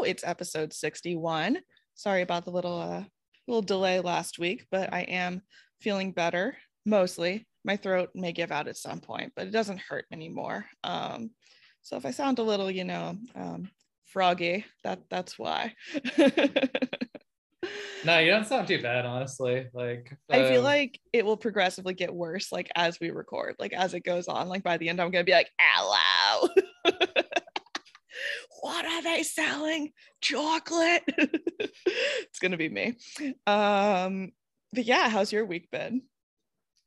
welcome back. Now it's episode 61. Sorry about the little uh little delay last week, but I am feeling better mostly. My throat may give out at some point, but it doesn't hurt anymore. Um, so if I sound a little, you know, um, froggy, that that's why. no, you don't sound too bad, honestly. Like I feel um, like it will progressively get worse, like as we record, like as it goes on. Like by the end, I'm gonna be like, "Hello, what are they selling? Chocolate." it's gonna be me. Um, but yeah, how's your week been?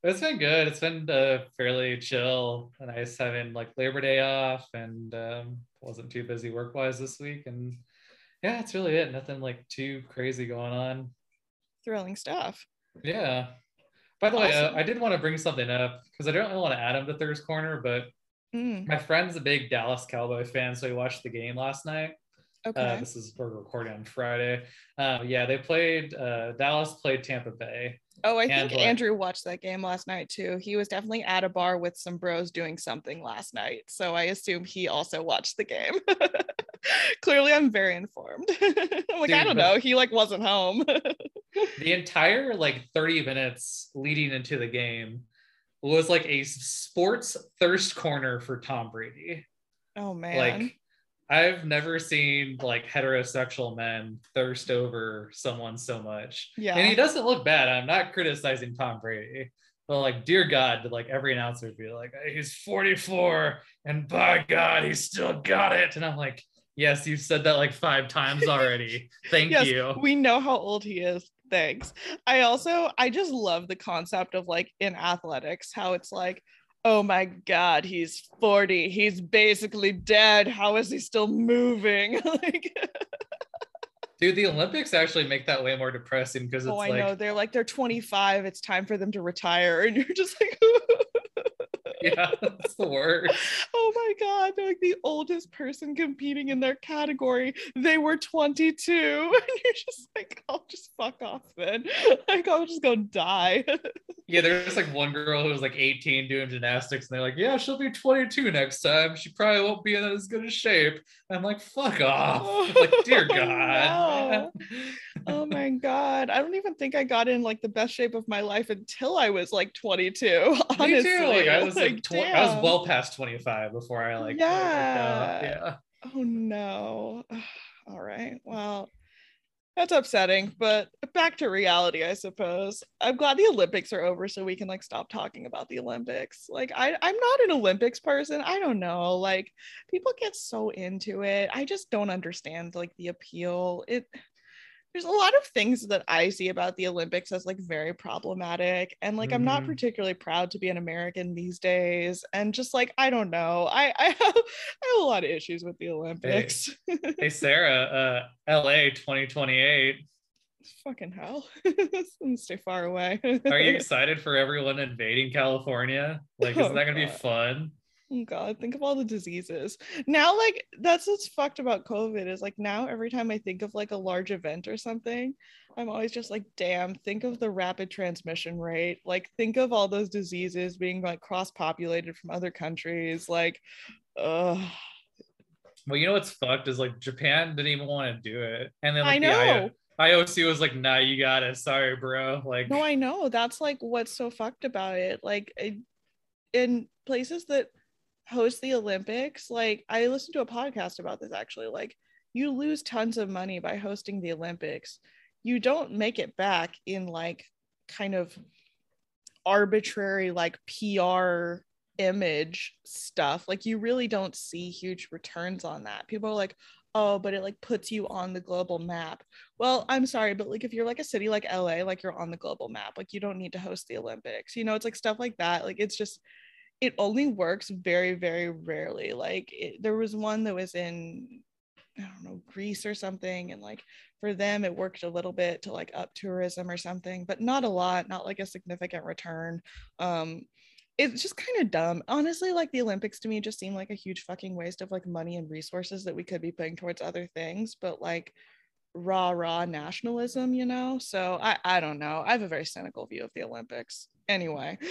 It's been good. It's been uh, fairly chill. And nice having like Labor Day off, and um, wasn't too busy work wise this week, and yeah, that's really it. Nothing like too crazy going on. Thrilling stuff. Yeah. By the awesome. way, uh, I did want to bring something up because I don't really want to add him to Thirst Corner, but mm. my friend's a big Dallas Cowboy fan, so he watched the game last night. Uh, okay. Uh, this is we're recording on Friday. Uh, yeah, they played. Uh, Dallas played Tampa Bay. Oh, I think Andrew watched that game last night too. He was definitely at a bar with some bros doing something last night, so I assume he also watched the game. Clearly, I'm very informed. I'm like, Dude, I don't know. He like wasn't home. the entire like 30 minutes leading into the game was like a sports thirst corner for Tom Brady. Oh man. Like I've never seen like heterosexual men thirst over someone so much. Yeah. And he doesn't look bad. I'm not criticizing Tom Brady. But like, dear God, did like every announcer would be like, he's 44 and by God, he's still got it. And I'm like, Yes, you've said that like five times already. Thank yes, you. We know how old he is. Thanks. I also I just love the concept of like in athletics how it's like oh my god he's 40 he's basically dead how is he still moving like Dude, the Olympics actually make that way more depressing because oh, it's like, oh, I like, know they're like they're 25. It's time for them to retire, and you're just like, yeah, that's the worst. Oh my god, they're like the oldest person competing in their category. They were 22. And you're just like, I'll just fuck off then. Like I'll just go die. yeah, there's like one girl who was like 18 doing gymnastics, and they're like, Yeah, she'll be 22 next time. She probably won't be in as good a shape. I'm like, fuck off. like, dear God. oh Oh my god. I don't even think I got in like the best shape of my life until I was like 22. Honestly. Me too. Like I was like, like tw- I was well past 25 before I like yeah. yeah. Oh no. All right. Well, that's upsetting, but back to reality, I suppose. I'm glad the Olympics are over so we can like stop talking about the Olympics. Like I I'm not an Olympics person. I don't know. Like people get so into it. I just don't understand like the appeal. It there's a lot of things that I see about the Olympics as like very problematic. And like, mm-hmm. I'm not mm-hmm. particularly proud to be an American these days. And just like, I don't know. I, I, have, I have a lot of issues with the Olympics. Hey, hey Sarah, uh, LA 2028. Fucking hell. stay far away. Are you excited for everyone invading California? Like, isn't oh, that going to be fun? Oh God, think of all the diseases. Now, like that's what's fucked about COVID is like now every time I think of like a large event or something, I'm always just like, damn, think of the rapid transmission rate. Like, think of all those diseases being like cross-populated from other countries. Like, uh well, you know what's fucked is like Japan didn't even want to do it. And then like I know. IOC was like, nah, you got it. Sorry, bro. Like, no, I know. That's like what's so fucked about it. Like, in places that host the Olympics, like I listened to a podcast about this actually. Like you lose tons of money by hosting the Olympics. You don't make it back in like kind of arbitrary like PR image stuff. Like you really don't see huge returns on that. People are like, oh, but it like puts you on the global map. Well, I'm sorry, but like if you're like a city like LA, like you're on the global map. Like you don't need to host the Olympics. You know, it's like stuff like that. Like it's just it only works very very rarely. Like it, there was one that was in i don't know greece or something and like for them it worked a little bit to like up tourism or something but not a lot not like a significant return. Um it's just kind of dumb. Honestly like the olympics to me just seem like a huge fucking waste of like money and resources that we could be putting towards other things but like raw raw nationalism you know? So i i don't know. I have a very cynical view of the olympics. Anyway.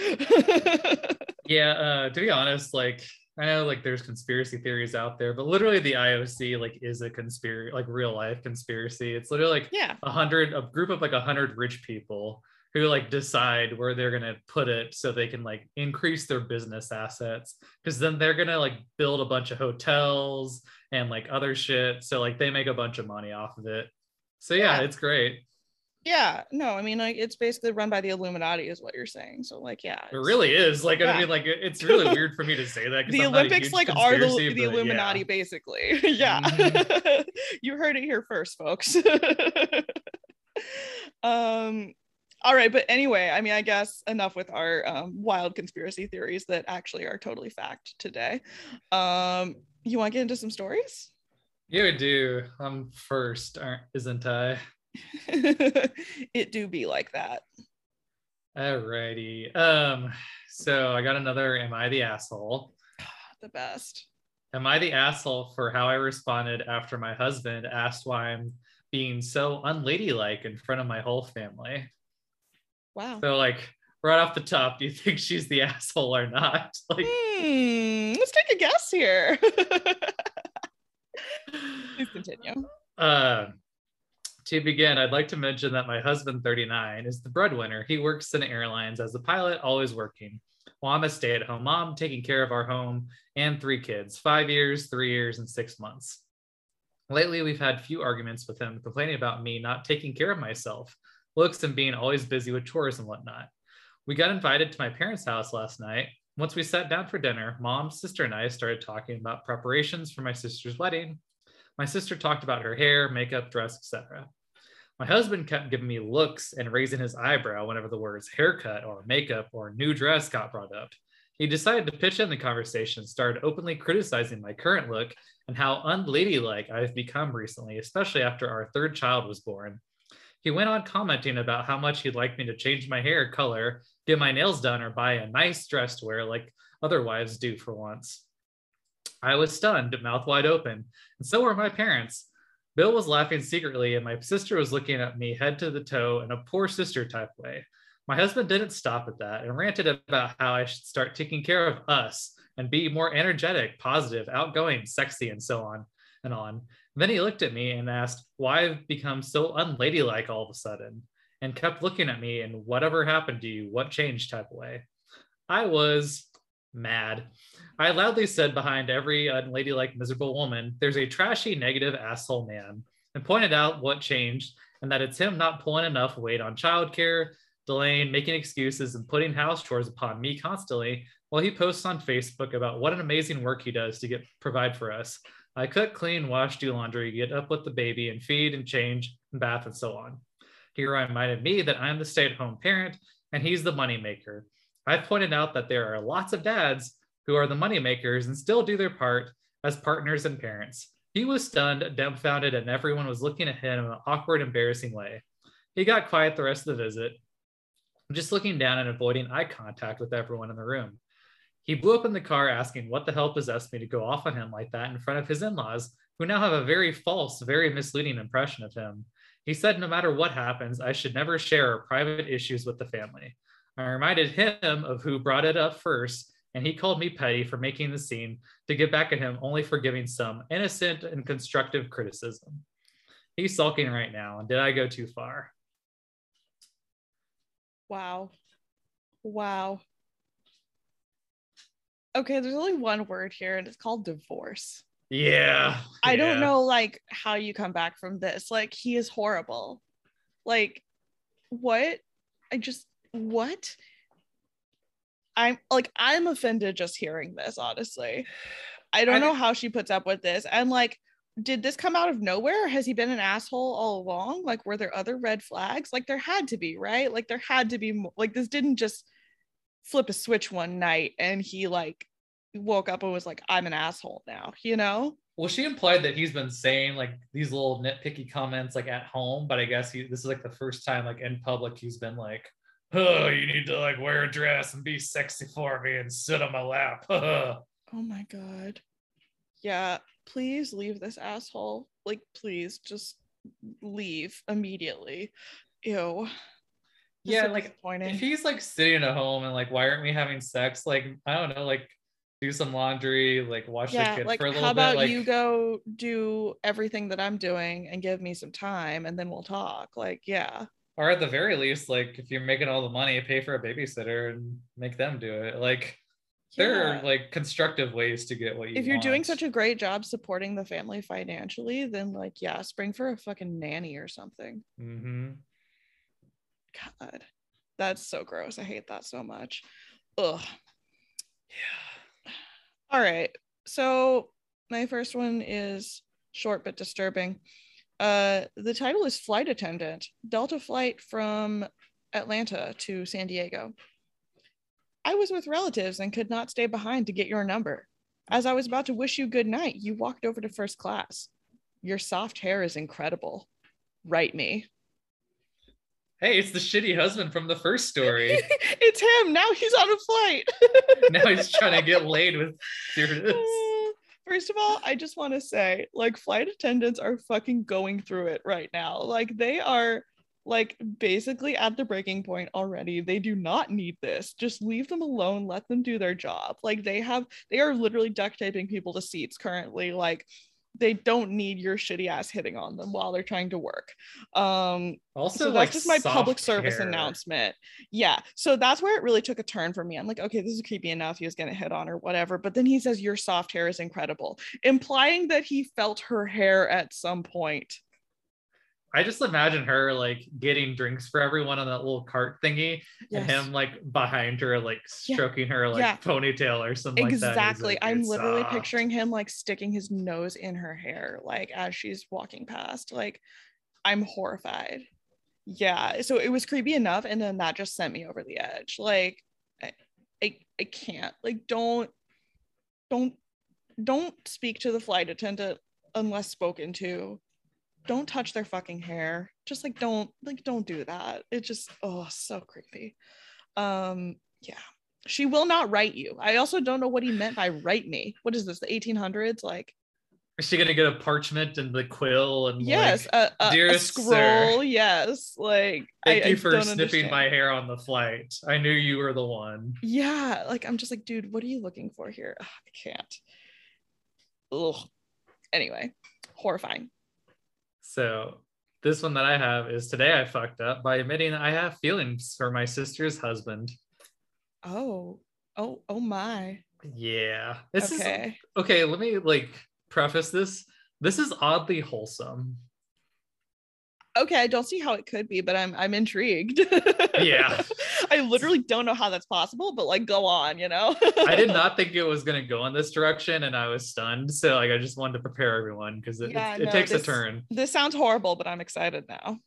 Yeah uh to be honest like I know like there's conspiracy theories out there, but literally the IOC like is a conspiracy, like real life conspiracy. It's literally like yeah, a hundred, a group of like a hundred rich people who like decide where they're gonna put it so they can like increase their business assets because then they're gonna like build a bunch of hotels and like other shit. So like they make a bunch of money off of it. So yeah, yeah. it's great. Yeah, no, I mean like it's basically run by the Illuminati, is what you're saying. So like, yeah, it really is. Like, yeah. I mean, like it's really weird for me to say that. the I'm Olympics like are the, the Illuminati, yeah. basically. yeah, mm-hmm. you heard it here first, folks. um, all right, but anyway, I mean, I guess enough with our um, wild conspiracy theories that actually are totally fact today. Um, you want to get into some stories? Yeah, we do. I'm first, aren't isn't I? it do be like that. Alrighty. Um, so I got another Am I the asshole? The best. Am I the asshole for how I responded after my husband asked why I'm being so unladylike in front of my whole family? Wow. So like right off the top, do you think she's the asshole or not? Like hmm, let's take a guess here. Please continue. Uh to begin, I'd like to mention that my husband, 39, is the breadwinner. He works in airlines as a pilot, always working, while I'm a stay at home mom, taking care of our home and three kids five years, three years, and six months. Lately, we've had few arguments with him complaining about me not taking care of myself, looks, and being always busy with chores and whatnot. We got invited to my parents' house last night. Once we sat down for dinner, mom, sister, and I started talking about preparations for my sister's wedding my sister talked about her hair, makeup, dress, etc. My husband kept giving me looks and raising his eyebrow whenever the words haircut or makeup or new dress got brought up. He decided to pitch in the conversation, and started openly criticizing my current look and how unladylike I've become recently, especially after our third child was born. He went on commenting about how much he'd like me to change my hair color, get my nails done, or buy a nice dress to wear like other wives do for once. I was stunned, mouth wide open, and so were my parents. Bill was laughing secretly, and my sister was looking at me head to the toe in a poor sister type way. My husband didn't stop at that and ranted about how I should start taking care of us and be more energetic, positive, outgoing, sexy, and so on and on. Then he looked at me and asked why I've become so unladylike all of a sudden and kept looking at me in whatever happened to you, what changed type of way. I was mad. I loudly said behind every unladylike, miserable woman, there's a trashy, negative asshole man, and pointed out what changed and that it's him not pulling enough weight on childcare, delaying, making excuses, and putting house chores upon me constantly while he posts on Facebook about what an amazing work he does to get provide for us. I cook, clean, wash, do laundry, get up with the baby, and feed and change and bath and so on. He reminded me that I'm the stay-at-home parent and he's the moneymaker. I've pointed out that there are lots of dads who are the moneymakers and still do their part as partners and parents. He was stunned, dumbfounded, and everyone was looking at him in an awkward, embarrassing way. He got quiet the rest of the visit, just looking down and avoiding eye contact with everyone in the room. He blew up in the car asking what the hell possessed me to go off on him like that in front of his in laws, who now have a very false, very misleading impression of him. He said no matter what happens, I should never share private issues with the family. I reminded him of who brought it up first, and he called me petty for making the scene to get back at him only for giving some innocent and constructive criticism. He's sulking right now, and did I go too far? Wow. Wow. Okay, there's only one word here, and it's called divorce. Yeah. I yeah. don't know like how you come back from this. Like he is horrible. Like what? I just what? I'm like, I'm offended just hearing this, honestly. I don't I know how she puts up with this. And like, did this come out of nowhere? Has he been an asshole all along? Like, were there other red flags? Like, there had to be, right? Like, there had to be, like, this didn't just flip a switch one night and he like woke up and was like, I'm an asshole now, you know? Well, she implied that he's been saying like these little nitpicky comments like at home, but I guess he this is like the first time like in public he's been like, oh, you need to like wear a dress and be sexy for me and sit on my lap. oh my god. Yeah, please leave this asshole. Like, please just leave immediately. Ew. Yeah, so like if he's like sitting at home and like, why aren't we having sex? Like, I don't know, like do some laundry, like watch yeah, the kid like, for a little how about bit. Like, you go do everything that I'm doing and give me some time and then we'll talk. Like, yeah. Or at the very least, like if you're making all the money, pay for a babysitter and make them do it. Like yeah. there are like constructive ways to get what you if you're want. doing such a great job supporting the family financially, then like yeah, spring for a fucking nanny or something. Mm-hmm. God, that's so gross. I hate that so much. Ugh. Yeah. All right. So my first one is short but disturbing. Uh, the title is Flight Attendant, Delta flight from Atlanta to San Diego. I was with relatives and could not stay behind to get your number. As I was about to wish you good night, you walked over to first class. Your soft hair is incredible. Write me hey, it's the shitty husband from the first story. it's him. Now he's on a flight. now he's trying to get laid with stewardess. First of all, I just want to say, like, flight attendants are fucking going through it right now. Like, they are like basically at the breaking point already. They do not need this. Just leave them alone. Let them do their job. Like, they have, they are literally duct taping people to seats currently. Like, they don't need your shitty ass hitting on them while they're trying to work. Um, also, so that's like just my public service announcement. Yeah. So that's where it really took a turn for me. I'm like, okay, this is creepy enough. He was going to hit on her, whatever. But then he says, Your soft hair is incredible, implying that he felt her hair at some point. I just imagine her like getting drinks for everyone on that little cart thingy, yes. and him like behind her, like stroking yeah. her like yeah. ponytail or something. Exactly. Like I'm literally soft. picturing him like sticking his nose in her hair, like as she's walking past. Like, I'm horrified. Yeah. So it was creepy enough, and then that just sent me over the edge. Like, I, I, I can't. Like, don't, don't, don't speak to the flight attendant unless spoken to don't touch their fucking hair. Just like don't like don't do that. It just oh so creepy. Um yeah. She will not write you. I also don't know what he meant by write me. What is this the 1800s like is she gonna get a parchment and the quill and yes like, a, a, a, scroll sir, yes like thank I, you for snipping understand. my hair on the flight. I knew you were the one. Yeah like i'm just like dude what are you looking for here? Ugh, i can't. Ugh. anyway horrifying so this one that I have is today I fucked up by admitting I have feelings for my sister's husband. Oh, oh, oh my. Yeah. This okay. is okay. Let me like preface this. This is oddly wholesome okay, I don't see how it could be, but I'm I'm intrigued. yeah. I literally don't know how that's possible, but like go on, you know. I did not think it was gonna go in this direction and I was stunned. So like I just wanted to prepare everyone because it, yeah, it, it no, takes this, a turn. This sounds horrible, but I'm excited now.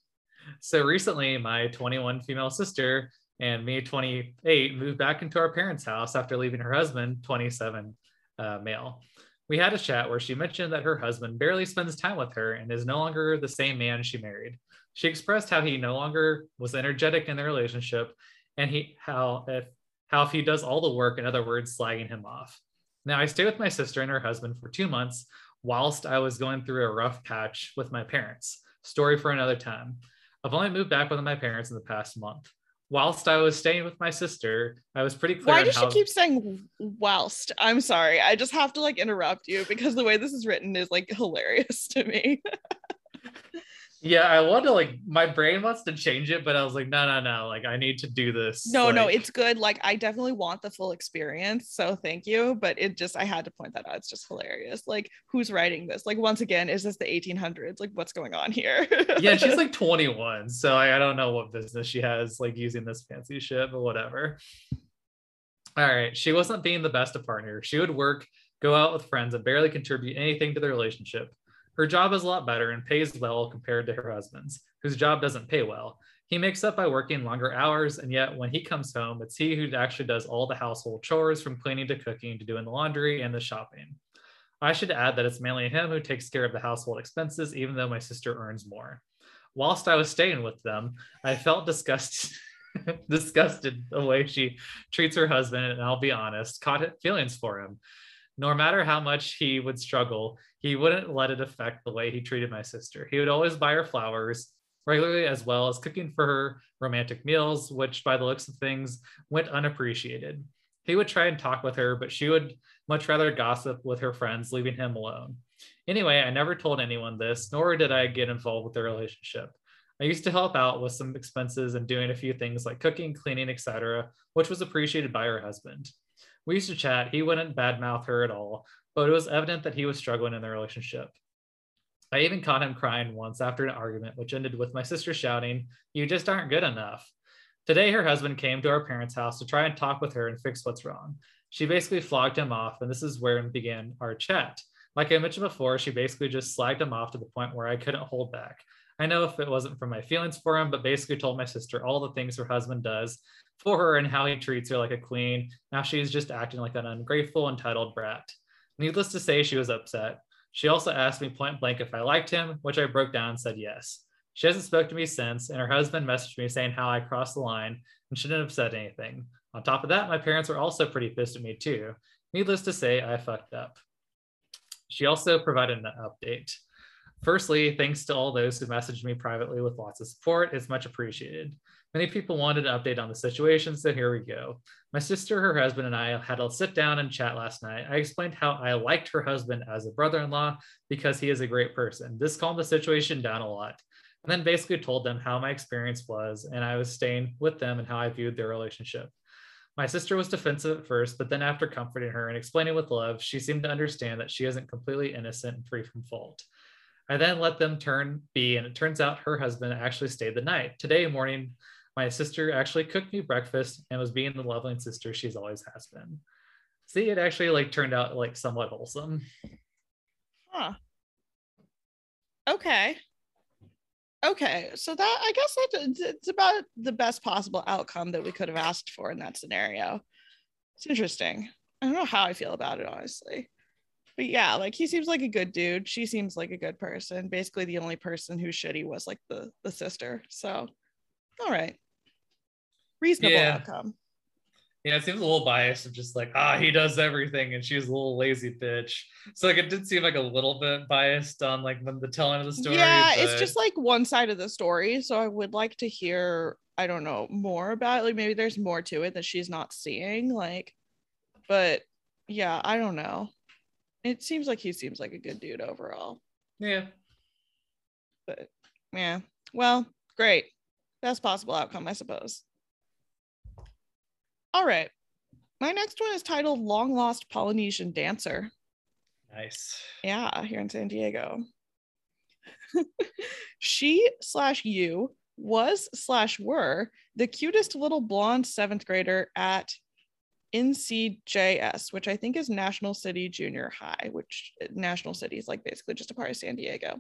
So recently my 21 female sister and me 28 moved back into our parents' house after leaving her husband, 27 uh, male. We had a chat where she mentioned that her husband barely spends time with her and is no longer the same man she married. She expressed how he no longer was energetic in the relationship and he how if how if he does all the work, in other words, slagging him off. Now I stayed with my sister and her husband for two months whilst I was going through a rough patch with my parents. Story for another time. I've only moved back with my parents in the past month whilst I was staying with my sister, I was pretty clear. Why does how... she keep saying whilst? I'm sorry. I just have to like interrupt you because the way this is written is like hilarious to me. Yeah i want to like my brain wants to change it but i was like no no no like i need to do this no like... no it's good like i definitely want the full experience so thank you but it just i had to point that out it's just hilarious like who's writing this? Like once again is this the 1800s like what's going on here? Yeah she's like 21 so I, I don't know what business she has like using this fancy shit but whatever. All right she wasn't being the best of partner she would work go out with friends and barely contribute anything to the relationship her job is a lot better and pays well compared to her husband's, whose job doesn't pay well. He makes up by working longer hours, and yet when he comes home, it's he who actually does all the household chores from cleaning to cooking to doing the laundry and the shopping. I should add that it's mainly him who takes care of the household expenses, even though my sister earns more. Whilst I was staying with them, I felt disgusted. disgusted the way she treats her husband, and I'll be honest, caught feelings for him. No matter how much he would struggle, he wouldn't let it affect the way he treated my sister. He would always buy her flowers regularly, as well as cooking for her romantic meals, which, by the looks of things, went unappreciated. He would try and talk with her, but she would much rather gossip with her friends, leaving him alone. Anyway, I never told anyone this, nor did I get involved with their relationship. I used to help out with some expenses and doing a few things like cooking, cleaning, etc., which was appreciated by her husband. We used to chat. He wouldn't badmouth her at all, but it was evident that he was struggling in the relationship. I even caught him crying once after an argument, which ended with my sister shouting, You just aren't good enough. Today, her husband came to our parents' house to try and talk with her and fix what's wrong. She basically flogged him off, and this is where began our chat. Like I mentioned before, she basically just slagged him off to the point where I couldn't hold back. I know if it wasn't for my feelings for him, but basically told my sister all the things her husband does for her and how he treats her like a queen. Now she's just acting like an ungrateful, entitled brat. Needless to say, she was upset. She also asked me point blank if I liked him, which I broke down and said yes. She hasn't spoken to me since, and her husband messaged me saying how I crossed the line and shouldn't have said anything. On top of that, my parents were also pretty pissed at me too. Needless to say, I fucked up. She also provided an update. Firstly, thanks to all those who messaged me privately with lots of support. It's much appreciated. Many people wanted an update on the situation, so here we go. My sister, her husband, and I had a sit down and chat last night. I explained how I liked her husband as a brother in law because he is a great person. This calmed the situation down a lot. And then basically told them how my experience was and I was staying with them and how I viewed their relationship. My sister was defensive at first, but then after comforting her and explaining with love, she seemed to understand that she isn't completely innocent and free from fault. I then let them turn B, and it turns out her husband actually stayed the night. Today morning, my sister actually cooked me breakfast and was being the loving sister she's always has been. See, it actually like turned out like somewhat wholesome. Huh. Okay. Okay, so that I guess that's it's about the best possible outcome that we could have asked for in that scenario. It's interesting. I don't know how I feel about it honestly but yeah, like he seems like a good dude. She seems like a good person. Basically, the only person who's shitty was like the the sister. So, all right, reasonable yeah. outcome. Yeah, it seems a little biased of just like, ah, he does everything and she's a little lazy bitch. So like it did seem like a little bit biased on like the, the telling of the story. Yeah, but... it's just like one side of the story. So I would like to hear, I don't know, more about it. Like maybe there's more to it that she's not seeing. Like, but yeah, I don't know it seems like he seems like a good dude overall. Yeah. But yeah. Well, great. Best possible outcome, I suppose. All right. My next one is titled Long Lost Polynesian Dancer. Nice. Yeah, here in San Diego. she slash you was slash were the cutest little blonde seventh grader at NCJS, which I think is National City Junior High, which uh, National City is like basically just a part of San Diego.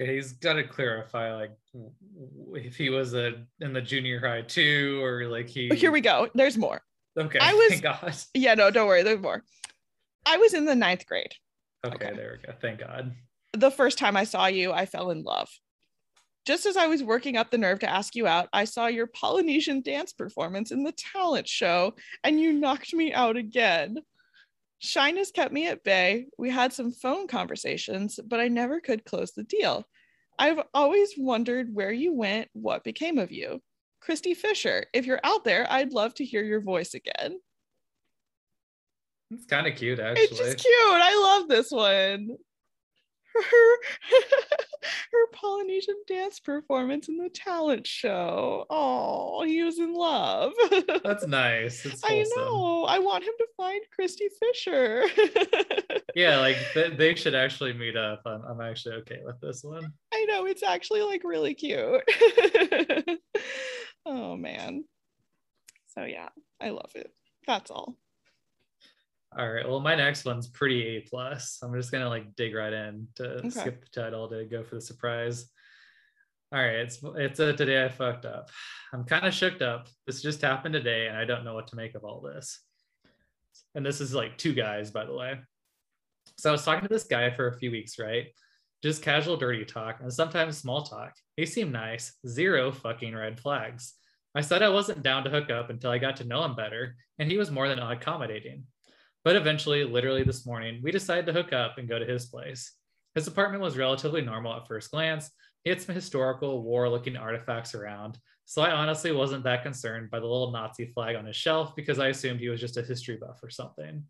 Okay, he's got to clarify like if he was a in the junior high too, or like he. Oh, here we go. There's more. Okay. I was. Thank God. Yeah, no, don't worry. There's more. I was in the ninth grade. Okay, okay, there we go. Thank God. The first time I saw you, I fell in love. Just as I was working up the nerve to ask you out, I saw your Polynesian dance performance in the talent show, and you knocked me out again. Shyness kept me at bay. We had some phone conversations, but I never could close the deal. I've always wondered where you went, what became of you. Christy Fisher, if you're out there, I'd love to hear your voice again. It's kind of cute, actually. It's just cute. I love this one her her Polynesian dance performance in the talent show. Oh, he was in love. That's nice. I know. I want him to find Christy Fisher. yeah, like th- they should actually meet up. I'm, I'm actually okay with this one. I know it's actually like really cute. oh man. So yeah, I love it. That's all. All right. Well, my next one's pretty A plus. I'm just gonna like dig right in to okay. skip the title to go for the surprise. All right, it's it's a today I fucked up. I'm kind of shook up. This just happened today, and I don't know what to make of all this. And this is like two guys, by the way. So I was talking to this guy for a few weeks, right? Just casual dirty talk and sometimes small talk. He seemed nice, zero fucking red flags. I said I wasn't down to hook up until I got to know him better, and he was more than accommodating. But eventually, literally this morning, we decided to hook up and go to his place. His apartment was relatively normal at first glance. He had some historical war looking artifacts around, So I honestly wasn't that concerned by the little Nazi flag on his shelf because I assumed he was just a history buff or something.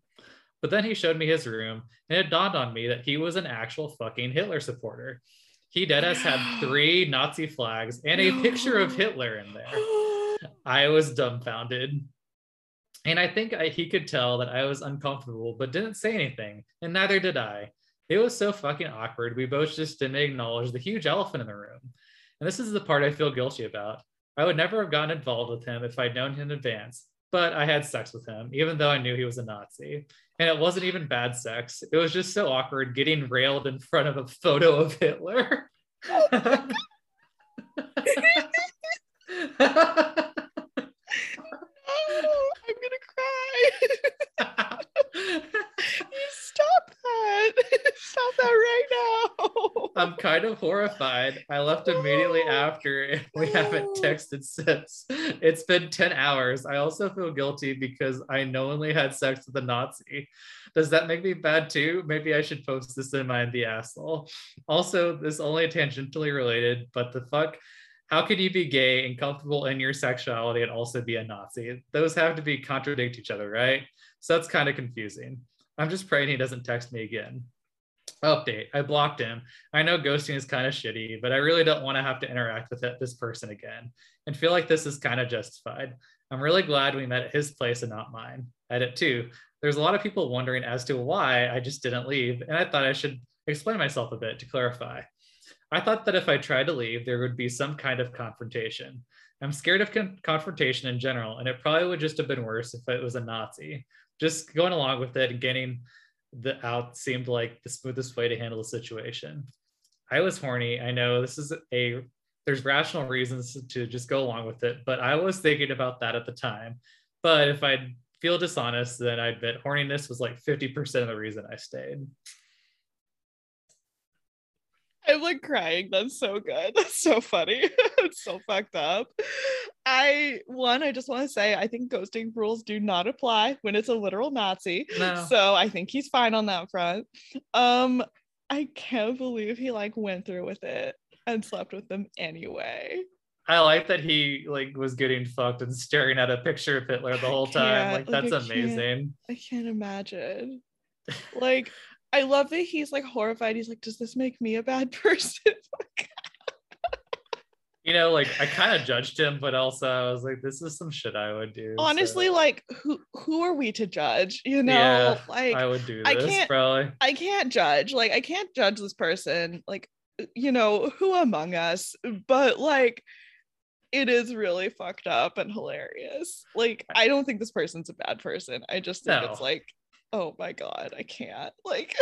But then he showed me his room, and it dawned on me that he was an actual fucking Hitler supporter. He deadass had three Nazi flags and a picture of Hitler in there. I was dumbfounded. And I think I, he could tell that I was uncomfortable, but didn't say anything, and neither did I. It was so fucking awkward. We both just didn't acknowledge the huge elephant in the room. And this is the part I feel guilty about. I would never have gotten involved with him if I'd known him in advance, but I had sex with him, even though I knew he was a Nazi. And it wasn't even bad sex. It was just so awkward getting railed in front of a photo of Hitler. Oh I'm Stop that. Stop that right now. I'm kind of horrified. I left immediately after. and We haven't texted since. It's been 10 hours. I also feel guilty because I knowingly had sex with a Nazi. Does that make me bad too? Maybe I should post this in my the asshole. Also, this only tangentially related, but the fuck how could you be gay and comfortable in your sexuality and also be a Nazi? Those have to be contradict each other, right? So that's kind of confusing. I'm just praying he doesn't text me again. Update I blocked him. I know ghosting is kind of shitty, but I really don't want to have to interact with this person again and feel like this is kind of justified. I'm really glad we met at his place and not mine. Edit two. There's a lot of people wondering as to why I just didn't leave, and I thought I should explain myself a bit to clarify. I thought that if I tried to leave, there would be some kind of confrontation. I'm scared of con- confrontation in general, and it probably would just have been worse if it was a Nazi. Just going along with it and getting the out seemed like the smoothest way to handle the situation. I was horny. I know this is a there's rational reasons to just go along with it, but I was thinking about that at the time. But if I feel dishonest, then I bet horniness was like 50% of the reason I stayed. I'm like crying. That's so good. That's so funny. it's so fucked up. I one, I just want to say I think ghosting rules do not apply when it's a literal Nazi. No. So I think he's fine on that front. Um, I can't believe he like went through with it and slept with them anyway. I like that he like was getting fucked and staring at a picture of Hitler the whole time. Like, like that's I amazing. I can't imagine. Like I love that he's like horrified. He's like, does this make me a bad person? you know, like I kind of judged him, but also I was like, this is some shit I would do. Honestly, so. like who who are we to judge? You know, yeah, like I would do this I can't, probably. I can't judge. Like I can't judge this person. Like, you know, who among us? But like it is really fucked up and hilarious. Like, I don't think this person's a bad person. I just think no. it's like oh my god i can't like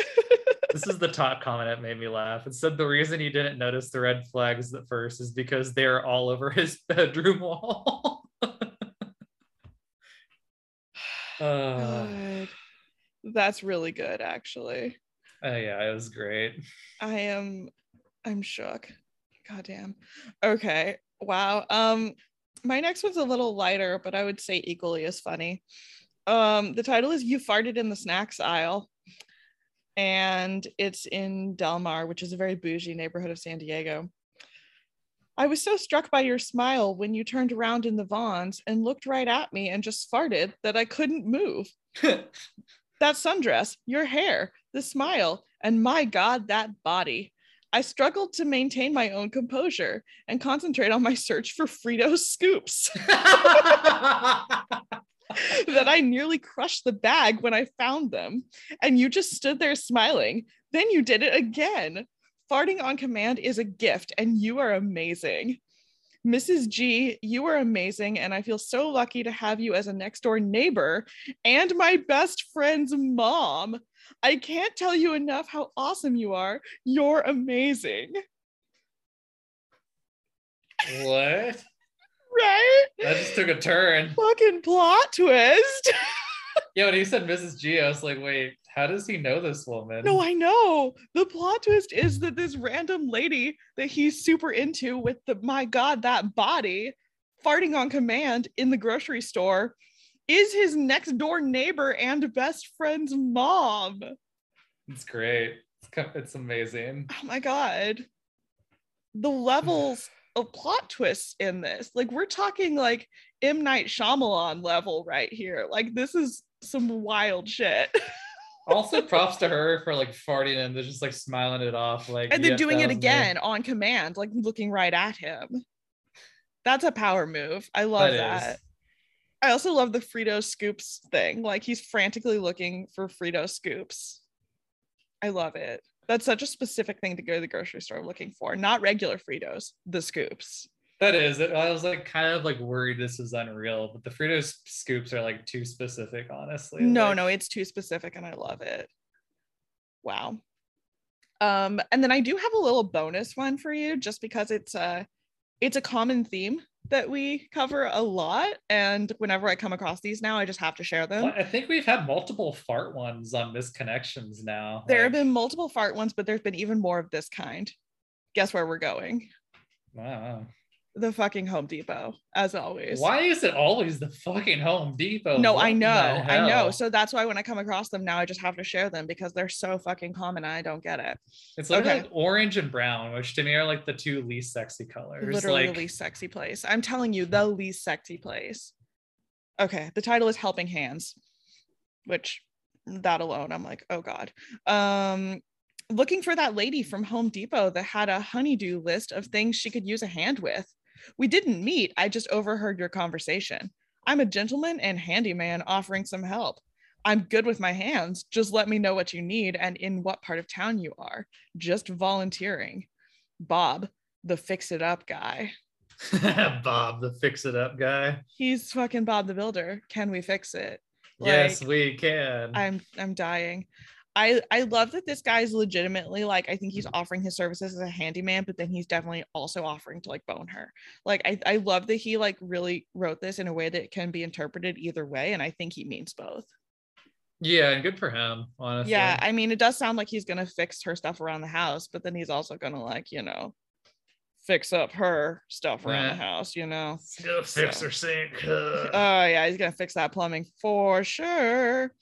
this is the top comment that made me laugh. It said the reason he didn't notice the red flags at first is because they're all over his bedroom wall. Uh, that's really good actually. Uh, yeah it was great. I am i'm shook. God damn. Okay wow um my next one's a little lighter but i would say equally as funny um, the title is You Farted in the Snacks Aisle. And it's in Del Mar, which is a very bougie neighborhood of San Diego. I was so struck by your smile when you turned around in the Vons and looked right at me and just farted that I couldn't move. that sundress, your hair, the smile, and my God, that body. I struggled to maintain my own composure and concentrate on my search for Frito scoops. that I nearly crushed the bag when I found them. And you just stood there smiling. Then you did it again. Farting on command is a gift, and you are amazing. Mrs. G, you are amazing, and I feel so lucky to have you as a next door neighbor and my best friend's mom. I can't tell you enough how awesome you are. You're amazing. What? Right? That just took a turn. Fucking plot twist. yeah, when he said Mrs. G, I was like, wait, how does he know this woman? No, I know. The plot twist is that this random lady that he's super into with the my god, that body farting on command in the grocery store is his next door neighbor and best friend's mom. It's great. It's, it's amazing. Oh my god. The levels of plot twists in this. Like we're talking like M Night Shyamalan level right here. Like this is some wild shit. also, props to her for like farting and just like smiling it off, like and then doing it again on command, like looking right at him. That's a power move. I love that. that. I also love the Frito scoops thing. Like he's frantically looking for Frito scoops. I love it. That's such a specific thing to go to the grocery store looking for. Not regular Fritos, the scoops. That is. I was like kind of like worried this was unreal, but the Fritos scoops are like too specific, honestly. No, like... no, it's too specific and I love it. Wow. Um, and then I do have a little bonus one for you just because it's a it's a common theme that we cover a lot. And whenever I come across these now, I just have to share them. Well, I think we've had multiple fart ones on Missed Connections now. There like... have been multiple fart ones, but there's been even more of this kind. Guess where we're going? Wow the fucking Home Depot, as always. Why is it always the fucking Home Depot? No, what I know, I know. So that's why when I come across them now, I just have to share them because they're so fucking common. I don't get it. It's like, okay. like orange and brown, which to me are like the two least sexy colors. Literally like... the least sexy place. I'm telling you, the least sexy place. Okay, the title is Helping Hands, which that alone, I'm like, oh god. Um, looking for that lady from Home Depot that had a honeydew list of things she could use a hand with. We didn't meet, I just overheard your conversation. I'm a gentleman and handyman offering some help. I'm good with my hands. Just let me know what you need and in what part of town you are. Just volunteering. Bob, the fix it up guy. Bob, the fix it up guy. He's fucking Bob the Builder. Can we fix it? yes, we can. I'm I'm dying. I I love that this guy's legitimately like I think he's offering his services as a handyman, but then he's definitely also offering to like bone her. Like I I love that he like really wrote this in a way that can be interpreted either way, and I think he means both. Yeah, and good for him, honestly. Yeah, I mean, it does sound like he's gonna fix her stuff around the house, but then he's also gonna like you know fix up her stuff around yeah. the house, you know. He's gonna fix so. her sink. Oh uh, yeah, he's gonna fix that plumbing for sure.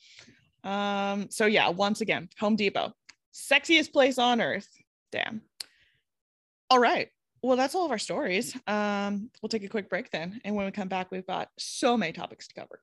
Um, so yeah, once again, Home Depot, sexiest place on earth. Damn. All right. Well, that's all of our stories. Um, we'll take a quick break then. And when we come back, we've got so many topics to cover.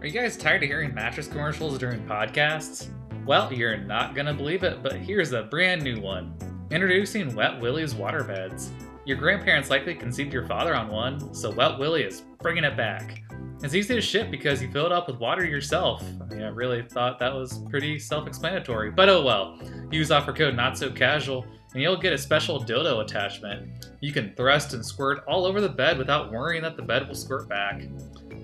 Are you guys tired of hearing mattress commercials during podcasts? Well, you're not going to believe it, but here's a brand new one. Introducing Wet Willie's Waterbeds. Your grandparents likely conceived your father on one, so Wet Willie is bringing it back. It's easy to ship because you fill it up with water yourself. I mean, I really thought that was pretty self explanatory, but oh well. Use offer code not so casual and you'll get a special dildo attachment. You can thrust and squirt all over the bed without worrying that the bed will squirt back.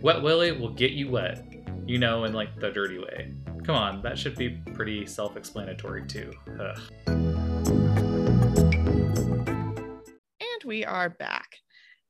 Wet Willie will get you wet. You know, in like the dirty way. Come on, that should be pretty self explanatory too. Ugh we are back.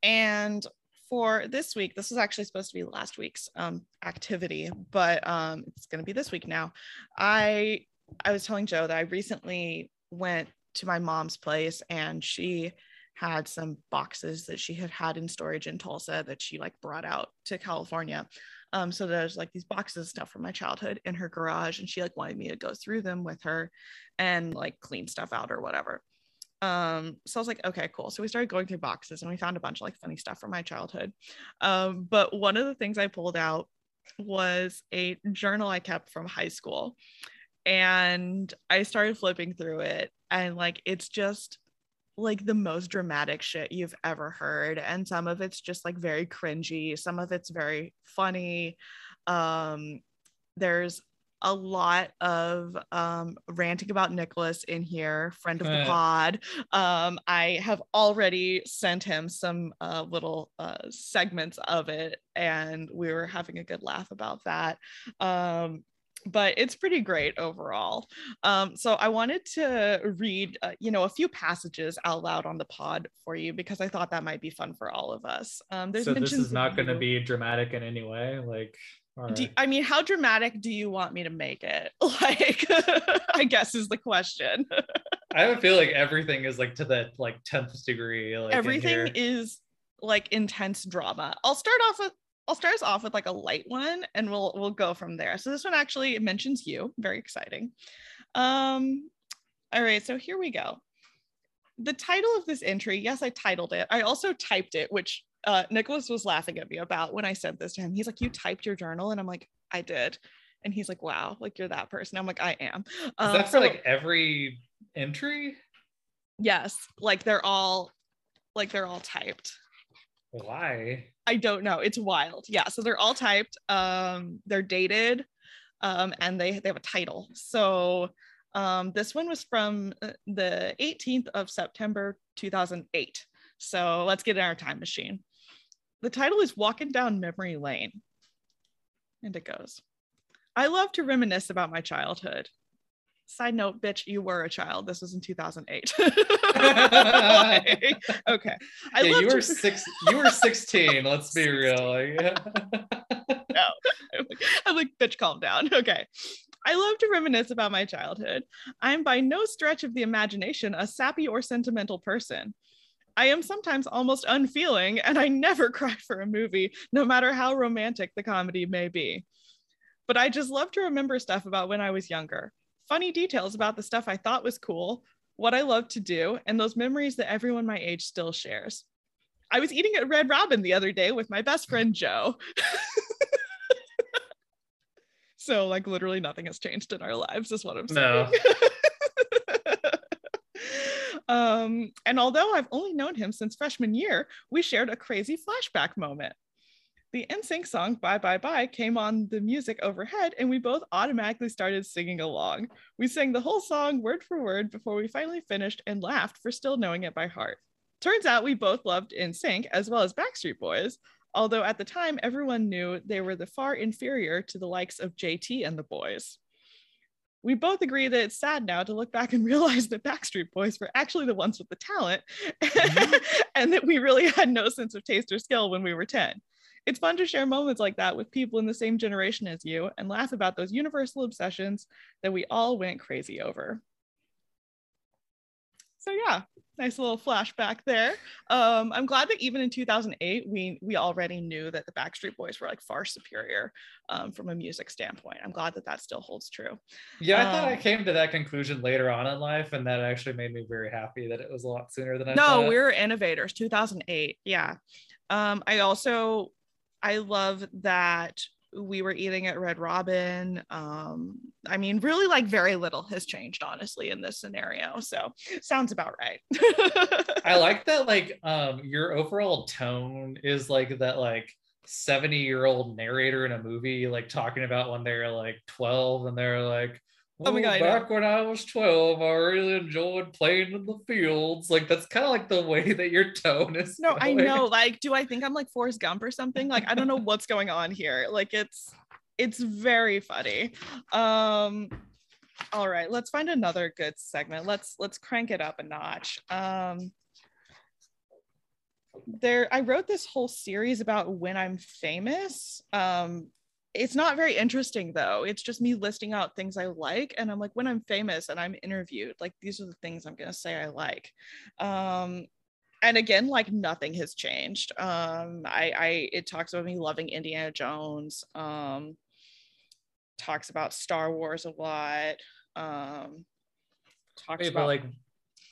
And for this week, this was actually supposed to be last week's um, activity, but um, it's going to be this week now. I I was telling Joe that I recently went to my mom's place and she had some boxes that she had had in storage in Tulsa that she like brought out to California. Um, so there's like these boxes of stuff from my childhood in her garage, and she like wanted me to go through them with her and like clean stuff out or whatever. Um, so I was like, okay, cool. So we started going through boxes and we found a bunch of like funny stuff from my childhood. Um, but one of the things I pulled out was a journal I kept from high school. And I started flipping through it, and like it's just like the most dramatic shit you've ever heard. And some of it's just like very cringy, some of it's very funny. Um, there's a lot of um, ranting about Nicholas in here, friend of the pod. Um, I have already sent him some uh, little uh, segments of it, and we were having a good laugh about that. Um, but it's pretty great overall. Um, so I wanted to read, uh, you know, a few passages out loud on the pod for you because I thought that might be fun for all of us. Um, there's so this is not going to be dramatic in any way, like. Right. Do, I mean, how dramatic do you want me to make it? Like, I guess is the question. I have a feel like everything is like to the like 10th degree. Like everything is like intense drama. I'll start off with I'll start us off with like a light one and we'll we'll go from there. So this one actually mentions you. Very exciting. Um, all right, so here we go. The title of this entry, yes, I titled it. I also typed it, which uh, Nicholas was laughing at me about when I sent this to him. He's like, You typed your journal? And I'm like, I did. And he's like, Wow, like you're that person. I'm like, I am. Um, Is that for so, like every entry? Yes. Like they're all like they're all typed. Why? I don't know. It's wild. Yeah. So they're all typed. Um, they're dated, um, and they they have a title. So um, this one was from uh, the 18th of September 2008. So let's get in our time machine. The title is Walking Down Memory Lane. And it goes I love to reminisce about my childhood. Side note, bitch, you were a child. This was in 2008. okay. I yeah, you were to... six. You were 16. let's be real. no, I'm like, I'm like, bitch, calm down. Okay. I love to reminisce about my childhood. I'm by no stretch of the imagination a sappy or sentimental person. I am sometimes almost unfeeling, and I never cry for a movie, no matter how romantic the comedy may be. But I just love to remember stuff about when I was younger funny details about the stuff I thought was cool, what I loved to do, and those memories that everyone my age still shares. I was eating at Red Robin the other day with my best friend Joe. so, like, literally nothing has changed in our lives, is what I'm saying. No. um, and although I've only known him since freshman year, we shared a crazy flashback moment the NSYNC song Bye Bye Bye came on the music overhead, and we both automatically started singing along. We sang the whole song word for word before we finally finished and laughed for still knowing it by heart. Turns out we both loved NSYNC as well as Backstreet Boys, although at the time everyone knew they were the far inferior to the likes of JT and the boys. We both agree that it's sad now to look back and realize that Backstreet Boys were actually the ones with the talent mm-hmm. and that we really had no sense of taste or skill when we were 10. It's fun to share moments like that with people in the same generation as you and laugh about those universal obsessions that we all went crazy over. So yeah, nice little flashback there. Um, I'm glad that even in 2008, we we already knew that the Backstreet Boys were like far superior um, from a music standpoint. I'm glad that that still holds true. Yeah, I um, thought I um, came to that conclusion later on in life, and that actually made me very happy that it was a lot sooner than I. No, thought. we are innovators. 2008. Yeah. Um, I also I love that we were eating at Red Robin. Um, I mean, really, like very little has changed, honestly, in this scenario. So sounds about right. I like that, like, um, your overall tone is like that, like 70 year old narrator in a movie, like talking about when they're like 12 and they're like, Oh my god! Back when I was twelve, I really enjoyed playing in the fields. Like that's kind of like the way that your tone is. No, going. I know. Like, do I think I'm like Forrest Gump or something? Like, I don't know what's going on here. Like, it's it's very funny. Um, all right, let's find another good segment. Let's let's crank it up a notch. Um, there, I wrote this whole series about when I'm famous. Um, it's not very interesting though. It's just me listing out things I like. And I'm like, when I'm famous and I'm interviewed, like these are the things I'm gonna say I like. Um, and again, like nothing has changed. Um, I, I it talks about me loving Indiana Jones. Um, talks about Star Wars a lot. Um, talks Wait, about like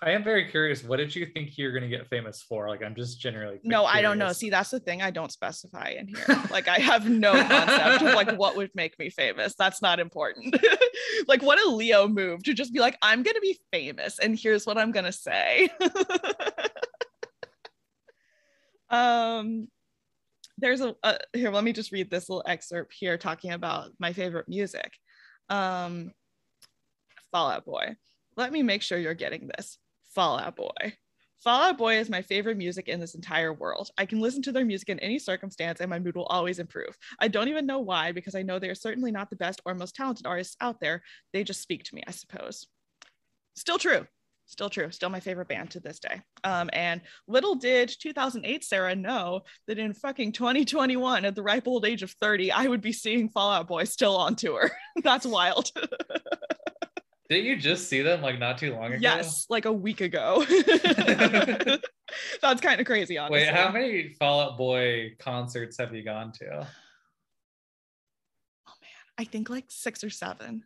I am very curious. What did you think you're going to get famous for? Like, I'm just generally. No, curious. I don't know. See, that's the thing. I don't specify in here. like, I have no concept of like what would make me famous. That's not important. like, what a Leo move to just be like, I'm going to be famous, and here's what I'm going to say. um, there's a, a here. Let me just read this little excerpt here, talking about my favorite music. Um, Fall Out Boy. Let me make sure you're getting this. Fall Out Boy. Fall Out Boy is my favorite music in this entire world. I can listen to their music in any circumstance and my mood will always improve. I don't even know why, because I know they are certainly not the best or most talented artists out there. They just speak to me, I suppose. Still true. Still true. Still my favorite band to this day. Um, and little did 2008 Sarah know that in fucking 2021, at the ripe old age of 30, I would be seeing Fall Out Boy still on tour. That's wild. Did you just see them like not too long ago? Yes, like a week ago. That's kind of crazy, honestly. Wait, how many Fall Out Boy concerts have you gone to? Oh man, I think like six or seven.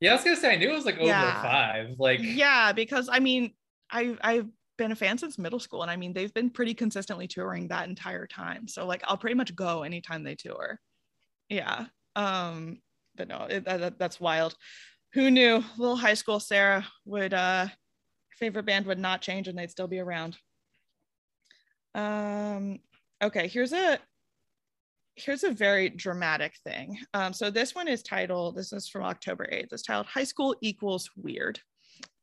Yeah, I was gonna say I knew it was like over yeah. five. Like yeah, because I mean, I I've been a fan since middle school, and I mean they've been pretty consistently touring that entire time. So like I'll pretty much go anytime they tour. Yeah. Um, but no, it, that, that's wild who knew little high school Sarah would uh favorite band would not change and they'd still be around. Um okay, here's a here's a very dramatic thing. Um, so this one is titled, this is from October 8th. It's titled High School Equals Weird.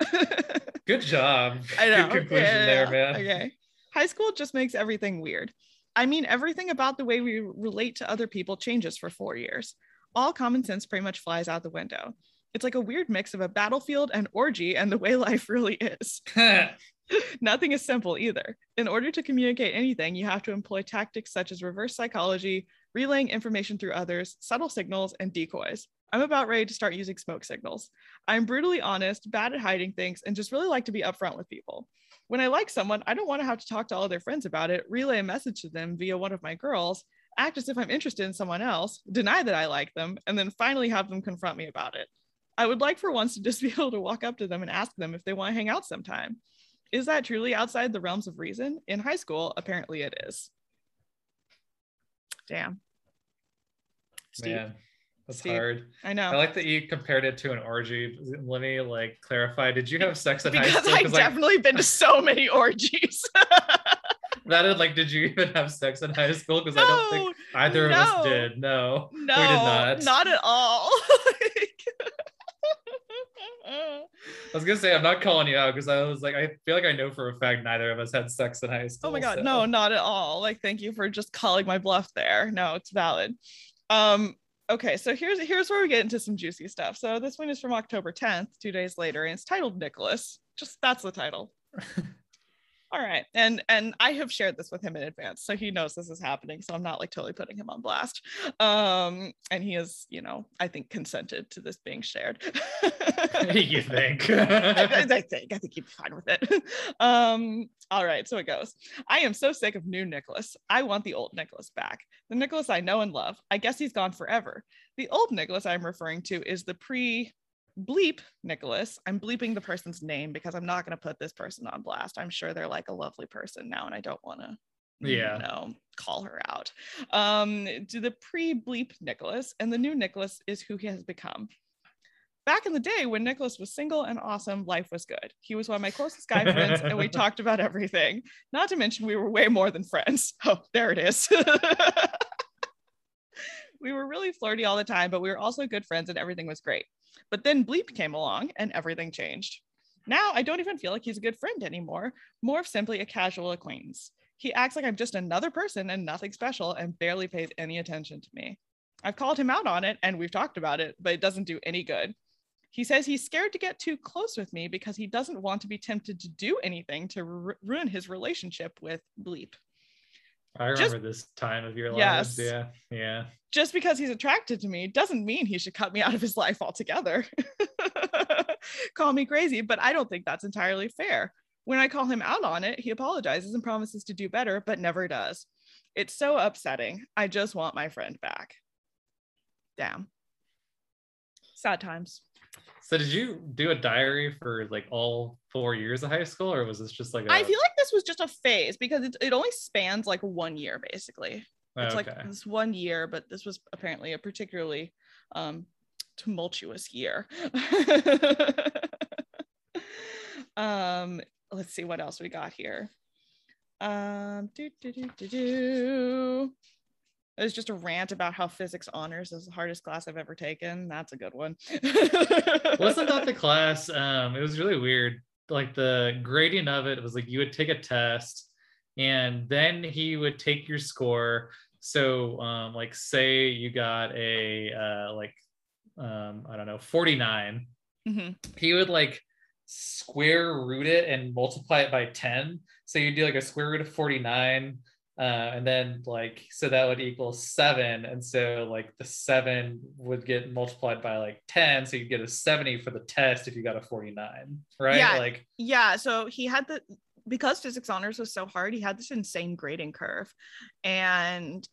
Good job. I know. Good conclusion yeah, there, man. Okay. High school just makes everything weird. I mean, everything about the way we relate to other people changes for four years. All common sense pretty much flies out the window it's like a weird mix of a battlefield and orgy and the way life really is. Nothing is simple either. In order to communicate anything, you have to employ tactics such as reverse psychology, relaying information through others, subtle signals, and decoys. I'm about ready to start using smoke signals. I'm brutally honest, bad at hiding things, and just really like to be upfront with people. When I like someone, I don't want to have to talk to all their friends about it, relay a message to them via one of my girls, act as if I'm interested in someone else, deny that I like them, and then finally have them confront me about it. I would like for once to just be able to walk up to them and ask them if they want to hang out sometime. Is that truly outside the realms of reason? In high school, apparently it is. Damn. Steve. Man, that's Steve. hard. I know. I like that you compared it to an orgy. Let me like clarify. Did you have sex in high school? Because I've definitely been to so many orgies. that is like, did you even have sex in high school? Because no, I don't think either no, of us did. No, no, we did not. Not at all. I was gonna say I'm not calling you out because I was like I feel like I know for a fact neither of us had sex in high school. Oh my god, so. no, not at all. Like thank you for just calling my bluff there. No, it's valid. Um okay, so here's here's where we get into some juicy stuff. So this one is from October 10th, two days later, and it's titled Nicholas. Just that's the title. all right and and i have shared this with him in advance so he knows this is happening so i'm not like totally putting him on blast. Um and he is you know i think consented to this being shared. You think? I, I, think i think he'd be fine with it. Um all right so it goes. I am so sick of new nicholas. I want the old nicholas back. The nicholas i know and love. I guess he's gone forever. The old nicholas i'm referring to is the pre bleep Nicholas. I'm bleeping the person's name because I'm not going to put this person on blast. I'm sure they're like a lovely person now, and I don't want to, yeah, you know, call her out. Um, to the pre-bleep Nicholas, and the new Nicholas is who he has become. Back in the day when Nicholas was single and awesome, life was good. He was one of my closest guy friends, and we talked about everything. Not to mention, we were way more than friends. Oh, there it is. we were really flirty all the time, but we were also good friends, and everything was great. But then Bleep came along and everything changed. Now I don't even feel like he's a good friend anymore, more of simply a casual acquaintance. He acts like I'm just another person and nothing special and barely pays any attention to me. I've called him out on it and we've talked about it, but it doesn't do any good. He says he's scared to get too close with me because he doesn't want to be tempted to do anything to ruin his relationship with Bleep. I remember just, this time of your life. Yes. Yeah. Yeah. Just because he's attracted to me doesn't mean he should cut me out of his life altogether. call me crazy, but I don't think that's entirely fair. When I call him out on it, he apologizes and promises to do better, but never does. It's so upsetting. I just want my friend back. Damn. Sad times. So did you do a diary for like all four years of high school, or was this just like a... I feel like this was just a phase because it, it only spans like one year basically. It's okay. like this one year, but this was apparently a particularly um, tumultuous year. um, let's see what else we got here. Um, do, do, do, do, do. It was just a rant about how physics honors is the hardest class I've ever taken. That's a good one. Wasn't that the class? Um, it was really weird. Like the grading of it was like you would take a test and then he would take your score. So um, like say you got a uh, like um, I don't know, 49. Mm-hmm. He would like square root it and multiply it by 10. So you'd do like a square root of 49 Uh, and then like so that would equal seven and so like the seven would get multiplied by like 10 so you'd get a 70 for the test if you got a 49 right? Yeah, like yeah so he had the because physics honors was so hard he had this insane grading curve and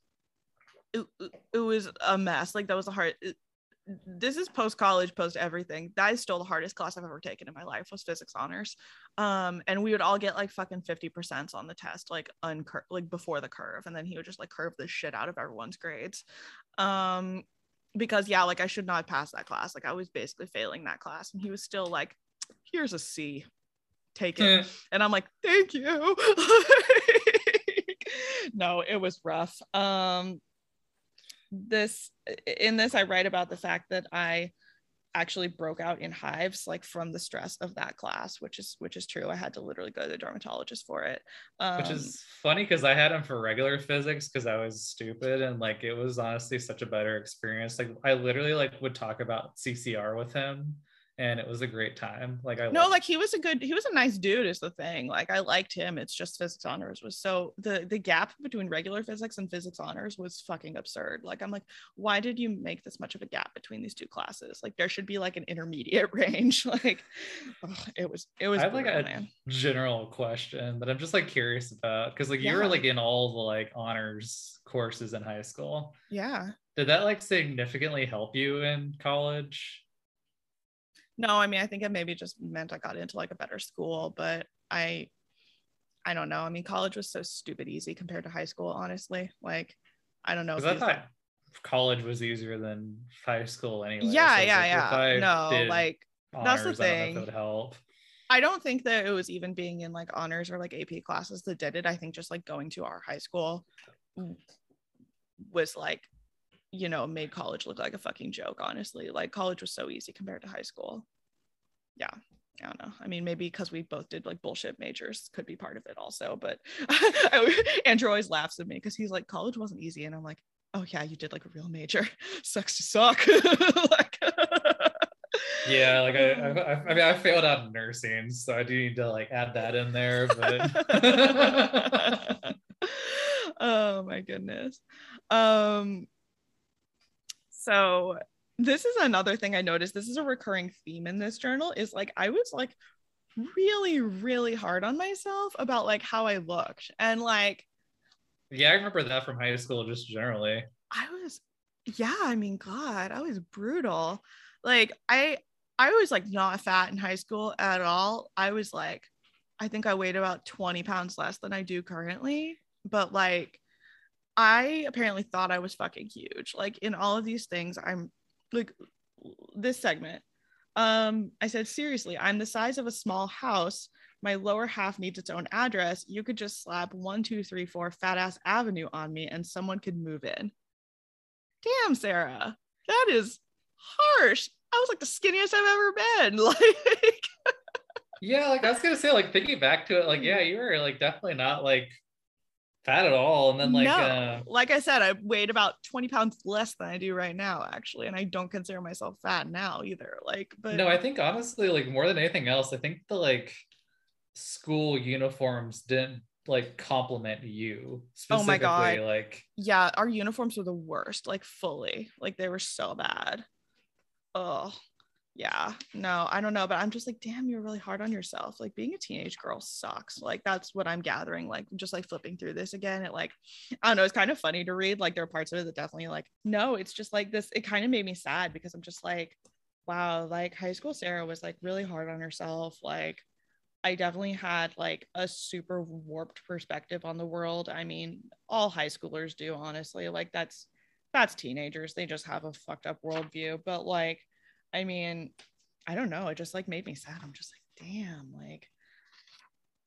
it, it was a mess like that was a hard this is post college, post everything. That is still the hardest class I've ever taken in my life was physics honors. Um, and we would all get like fucking 50% on the test, like uncur like before the curve. And then he would just like curve the shit out of everyone's grades. Um, because yeah, like I should not pass that class. Like I was basically failing that class. And he was still like, here's a C. Take it. and I'm like, thank you. no, it was rough. Um, this in this i write about the fact that i actually broke out in hives like from the stress of that class which is which is true. I had to literally go to the dermatologist for it. Um, which is funny because i had him for regular physics because i was stupid and like it was honestly such a better experience. Like i literally like would talk about ccr with him and it was a great time. Like I no, like he was a good, he was a nice dude. Is the thing. Like I liked him. It's just physics honors was so the the gap between regular physics and physics honors was fucking absurd. Like I'm like, why did you make this much of a gap between these two classes? Like there should be like an intermediate range. like it was it was. I have brutal, like a man. general question that I'm just like curious about because like yeah. you were like in all the like honors courses in high school. Yeah. Did that like significantly help you in college? No i mean i think it maybe just meant i got into like a better school but i i don't know. I mean college was so stupid easy compared to high school honestly. Like i don't know i thought college was easier than high school anyway. Yeah so yeah like yeah. No like honors, that's the thing. I would help. I don't think that it was even being in like honors or like AP classes that did it. I think just like going to our high school mm. was like you know, made college look like a fucking joke, honestly. Like college was so easy compared to high school. Yeah. I don't know. I mean, maybe because we both did like bullshit majors could be part of it also. But Andrew always laughs at me because he's like, college wasn't easy. And I'm like, oh, yeah, you did like a real major. Sucks to suck. like, yeah, like I, I, I mean, I failed out of nursing, so I do need to like add that in there. But oh my goodness. Um, so this is another thing I noticed. This is a recurring theme in this journal is like I was like really, really hard on myself about like how I looked. And like Yeah, I remember that from high school just generally. I was yeah, I mean, God, I was brutal. Like I I was like not fat in high school at all. I was like, I think I weighed about 20 pounds less than I do currently. But like I apparently thought I was fucking huge. Like in all of these things, I'm like this segment. Um, I said, seriously, I'm the size of a small house. My lower half needs its own address. You could just slap one, two, three, four Fat Ass Avenue on me and someone could move in. Damn, Sarah, that is harsh. I was like the skinniest I've ever been. Like, yeah, like I was gonna say, like thinking back to it, like, yeah, you were like definitely not like fat at all. And then like, no. uh, like I said, I weighed about 20 pounds less than I do right now, actually. And I don't consider myself fat now either. Like, but no, I think honestly, like more than anything else, I think the like school uniforms didn't like compliment you oh my god like yeah our uniforms were the worst like fully like they were so bad oh yeah no i don't know but i'm just like damn you're really hard on yourself like being a teenage girl sucks like that's what i'm gathering like just like flipping through this again it like i don't know it's kind of funny to read like there are parts of it that definitely like no it's just like this it kind of made me sad because i'm just like wow like high school sarah was like really hard on herself like I definitely had like a super warped perspective on the world. I mean, all high schoolers do, honestly. Like that's that's teenagers. They just have a fucked up worldview. But like I mean, I don't know. It just like made me sad. I'm just like, damn, like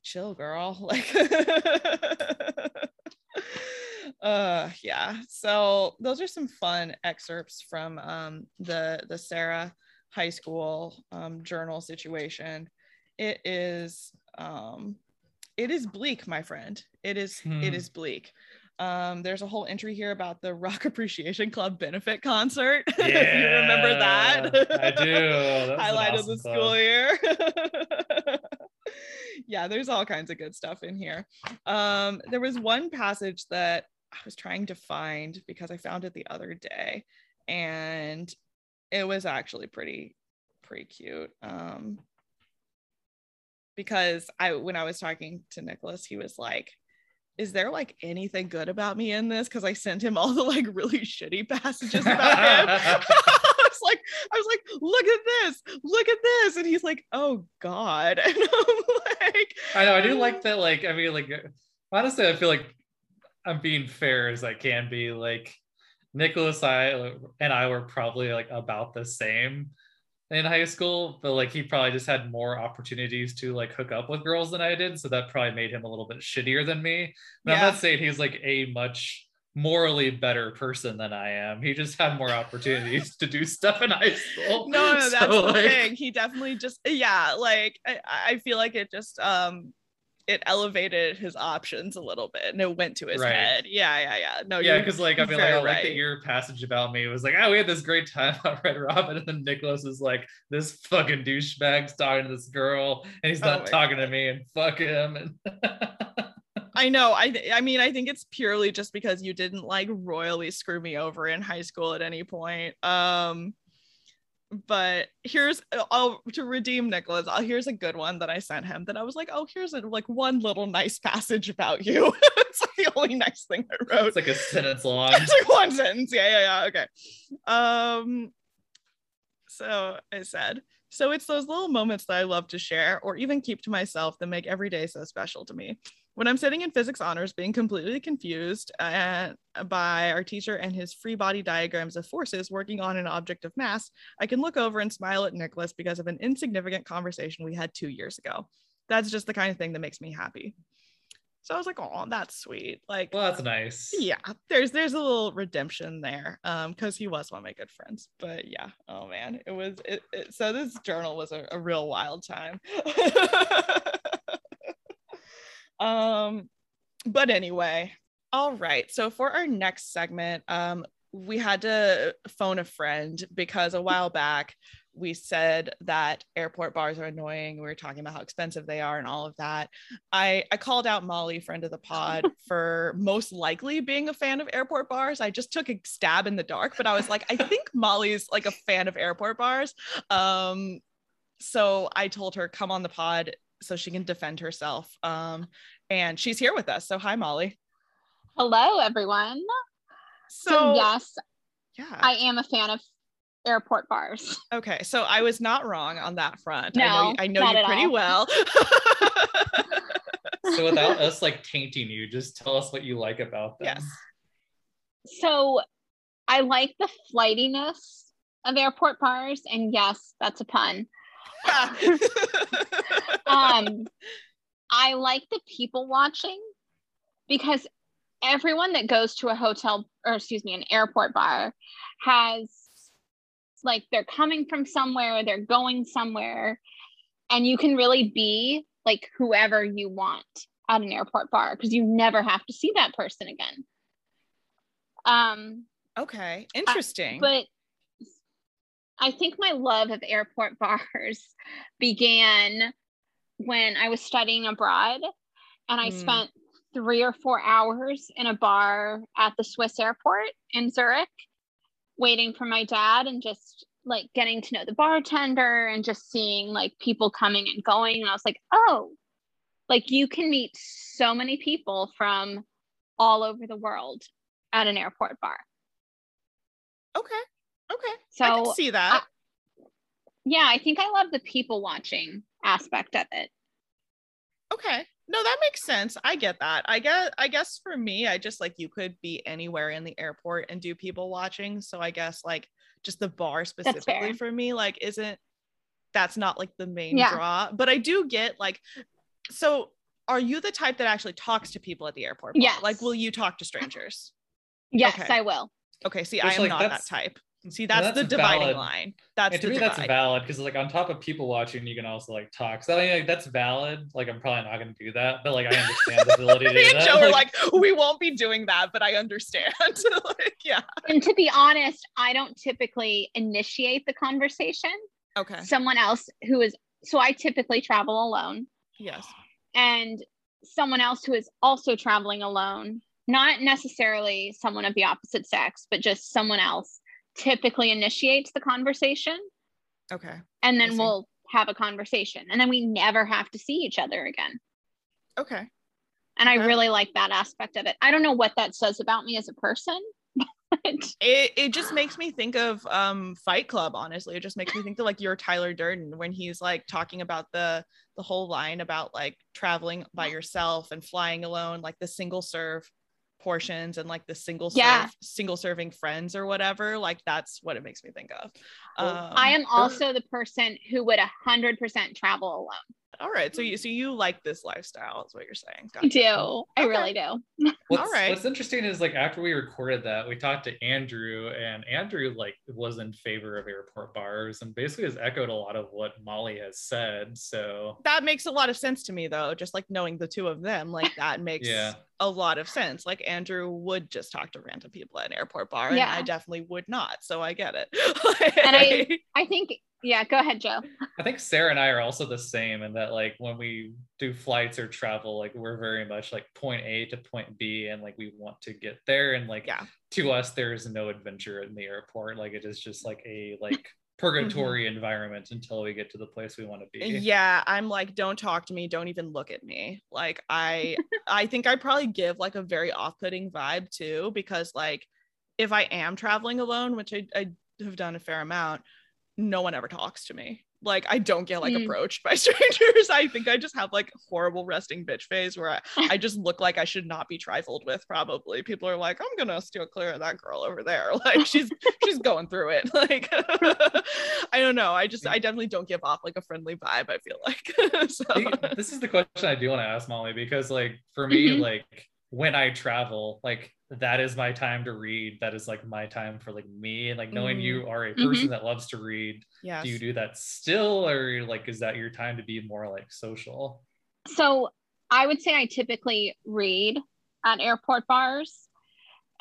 chill girl. Like uh yeah. So those are some fun excerpts from um the the Sarah high school um journal situation. It is um it is bleak, my friend. It is hmm. it is bleak. Um, there's a whole entry here about the Rock Appreciation Club benefit concert. Yeah, if you remember that, I do. Highlight awesome of the school year. yeah, there's all kinds of good stuff in here. Um, there was one passage that I was trying to find because I found it the other day, and it was actually pretty, pretty cute. Um, because I, when I was talking to Nicholas, he was like, is there like anything good about me in this? Because I sent him all the like really shitty passages about him. I was like, I was like, look at this, look at this, and he's like, oh god. And I'm like, I know, I do like oh. that. Like, I mean, like, honestly, I feel like I'm being fair as I can be. Like, Nicholas, I and I were probably like about the same in high school, but like he probably just had more opportunities to like hook up with girls than I did. So that probably made him a little bit shittier than me. But yeah. I'm not saying he's like a much morally better person than I am. He just had more opportunities to do stuff in high school. No, no, that's so, the like, thing. He definitely just yeah, like I, I feel like it just um it elevated his options a little bit and it went to his right. head. Yeah, yeah, yeah. No, yeah, because like I mean, like I like that your passage about me was like, oh, we had this great time on Red Robin, and then Nicholas is like, this fucking douchebag's talking to this girl, and he's not oh talking God. to me, and fuck him. And I know. I th- I mean, I think it's purely just because you didn't like royally screw me over in high school at any point. Um but here's oh to redeem Nicholas. Oh, here's a good one that I sent him that I was like, oh, here's a like one little nice passage about you. it's like the only nice thing I wrote. It's like a sentence long. it's like one sentence. Yeah, yeah, yeah. Okay. Um. So I said, so it's those little moments that I love to share or even keep to myself that make every day so special to me when I'm sitting in physics honors, being completely confused uh, by our teacher and his free body diagrams of forces working on an object of mass, I can look over and smile at Nicholas because of an insignificant conversation we had two years ago. That's just the kind of thing that makes me happy. So I was like, oh, that's sweet. Like, well, that's nice. Yeah, there's there's a little redemption there, um, because he was one of my good friends. But yeah, oh man, it was it. it so this journal was a, a real wild time. Um, but anyway, all right. So for our next segment, um, we had to phone a friend because a while back we said that airport bars are annoying. We were talking about how expensive they are and all of that. I, I called out Molly, friend of the pod, for most likely being a fan of airport bars. I just took a stab in the dark, but I was like, I think Molly's like a fan of airport bars. Um, so I told her, come on the pod so she can defend herself. Um, and she's here with us. So hi, Molly. Hello, everyone. So, so yes, yeah, I am a fan of airport bars. Okay, so I was not wrong on that front. No, I know, I know you pretty all. well. so without us like tainting you, just tell us what you like about them. Yes. So I like the flightiness of airport bars, and yes, that's a pun. um, I like the people watching because everyone that goes to a hotel or excuse me, an airport bar has like they're coming from somewhere, they're going somewhere, and you can really be like whoever you want at an airport bar because you never have to see that person again. Um okay, interesting. but I think my love of airport bars began when I was studying abroad and I mm. spent three or four hours in a bar at the Swiss airport in Zurich, waiting for my dad and just like getting to know the bartender and just seeing like people coming and going. And I was like, oh, like you can meet so many people from all over the world at an airport bar. Okay. Okay. So I can see that. I, yeah, I think I love the people watching aspect of it. Okay. No, that makes sense. I get that. I get I guess for me, I just like you could be anywhere in the airport and do people watching. So I guess like just the bar specifically for me, like isn't that's not like the main yeah. draw. But I do get like so are you the type that actually talks to people at the airport? Yeah. Like will you talk to strangers? Yes, okay. I will. Okay, see, Which, I am like, not that type. See, that's, that's the dividing valid. line. That's and to me, divide. that's valid because like on top of people watching, you can also like talk. So I mean, like, that's valid. Like I'm probably not going to do that, but like I understand the ability to do and that. Joe like, are like, we won't be doing that, but I understand. like, yeah. And to be honest, I don't typically initiate the conversation. Okay. Someone else who is so I typically travel alone. Yes. and someone else who is also traveling alone, not necessarily someone of the opposite sex, but just someone else typically initiates the conversation. Okay. And then we'll have a conversation. And then we never have to see each other again. Okay. And okay. I really like that aspect of it. I don't know what that says about me as a person. it, it just makes me think of um Fight Club, honestly. It just makes me think of like your Tyler Durden when he's like talking about the the whole line about like traveling by yourself and flying alone, like the single serve portions and like the single serve, yeah. single serving friends or whatever like that's what it makes me think of um, i am also the person who would 100% travel alone all right. So you so you like this lifestyle is what you're saying. Gotcha. I do. I really do. What's, All right. What's interesting is like after we recorded that, we talked to Andrew and Andrew like was in favor of airport bars and basically has echoed a lot of what Molly has said. So that makes a lot of sense to me though. Just like knowing the two of them, like that makes yeah. a lot of sense. Like Andrew would just talk to random people at an airport bar, and yeah. I definitely would not. So I get it. and I I think yeah, go ahead, Joe. I think Sarah and I are also the same in that like when we do flights or travel, like we're very much like point A to point B and like we want to get there. And like yeah. to us, there is no adventure in the airport. Like it is just like a like purgatory mm-hmm. environment until we get to the place we want to be. Yeah, I'm like, don't talk to me, don't even look at me. Like I I think I probably give like a very off-putting vibe too, because like if I am traveling alone, which I, I have done a fair amount no one ever talks to me. Like I don't get like mm. approached by strangers. I think I just have like horrible resting bitch face where I, I just look like I should not be trifled with. Probably people are like, I'm gonna steal clear of that girl over there. Like she's she's going through it. Like I don't know. I just I definitely don't give off like a friendly vibe. I feel like. so. This is the question I do want to ask Molly because like for me mm-hmm. like when I travel like that is my time to read that is like my time for like me and like knowing mm. you are a person mm-hmm. that loves to read yeah do you do that still or like is that your time to be more like social so i would say i typically read at airport bars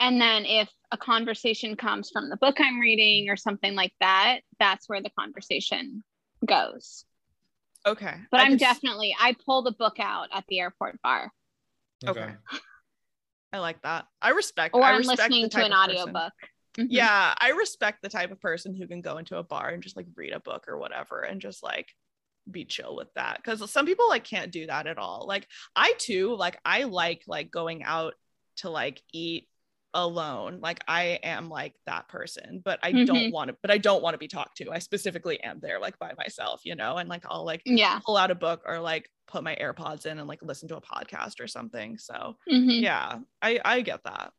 and then if a conversation comes from the book i'm reading or something like that that's where the conversation goes okay but I i'm just... definitely i pull the book out at the airport bar okay. okay. I like that. I respect. Or I I'm respect listening to an audiobook. Mm-hmm. Yeah, I respect the type of person who can go into a bar and just like read a book or whatever and just like be chill with that because some people like can't do that at all. Like I too, like I like like going out to like eat alone like i am like that person but i mm-hmm. don't want to but i don't want to be talked to i specifically am there like by myself you know and like i'll like yeah. pull out a book or like put my airpods in and like listen to a podcast or something so mm-hmm. yeah i i get that.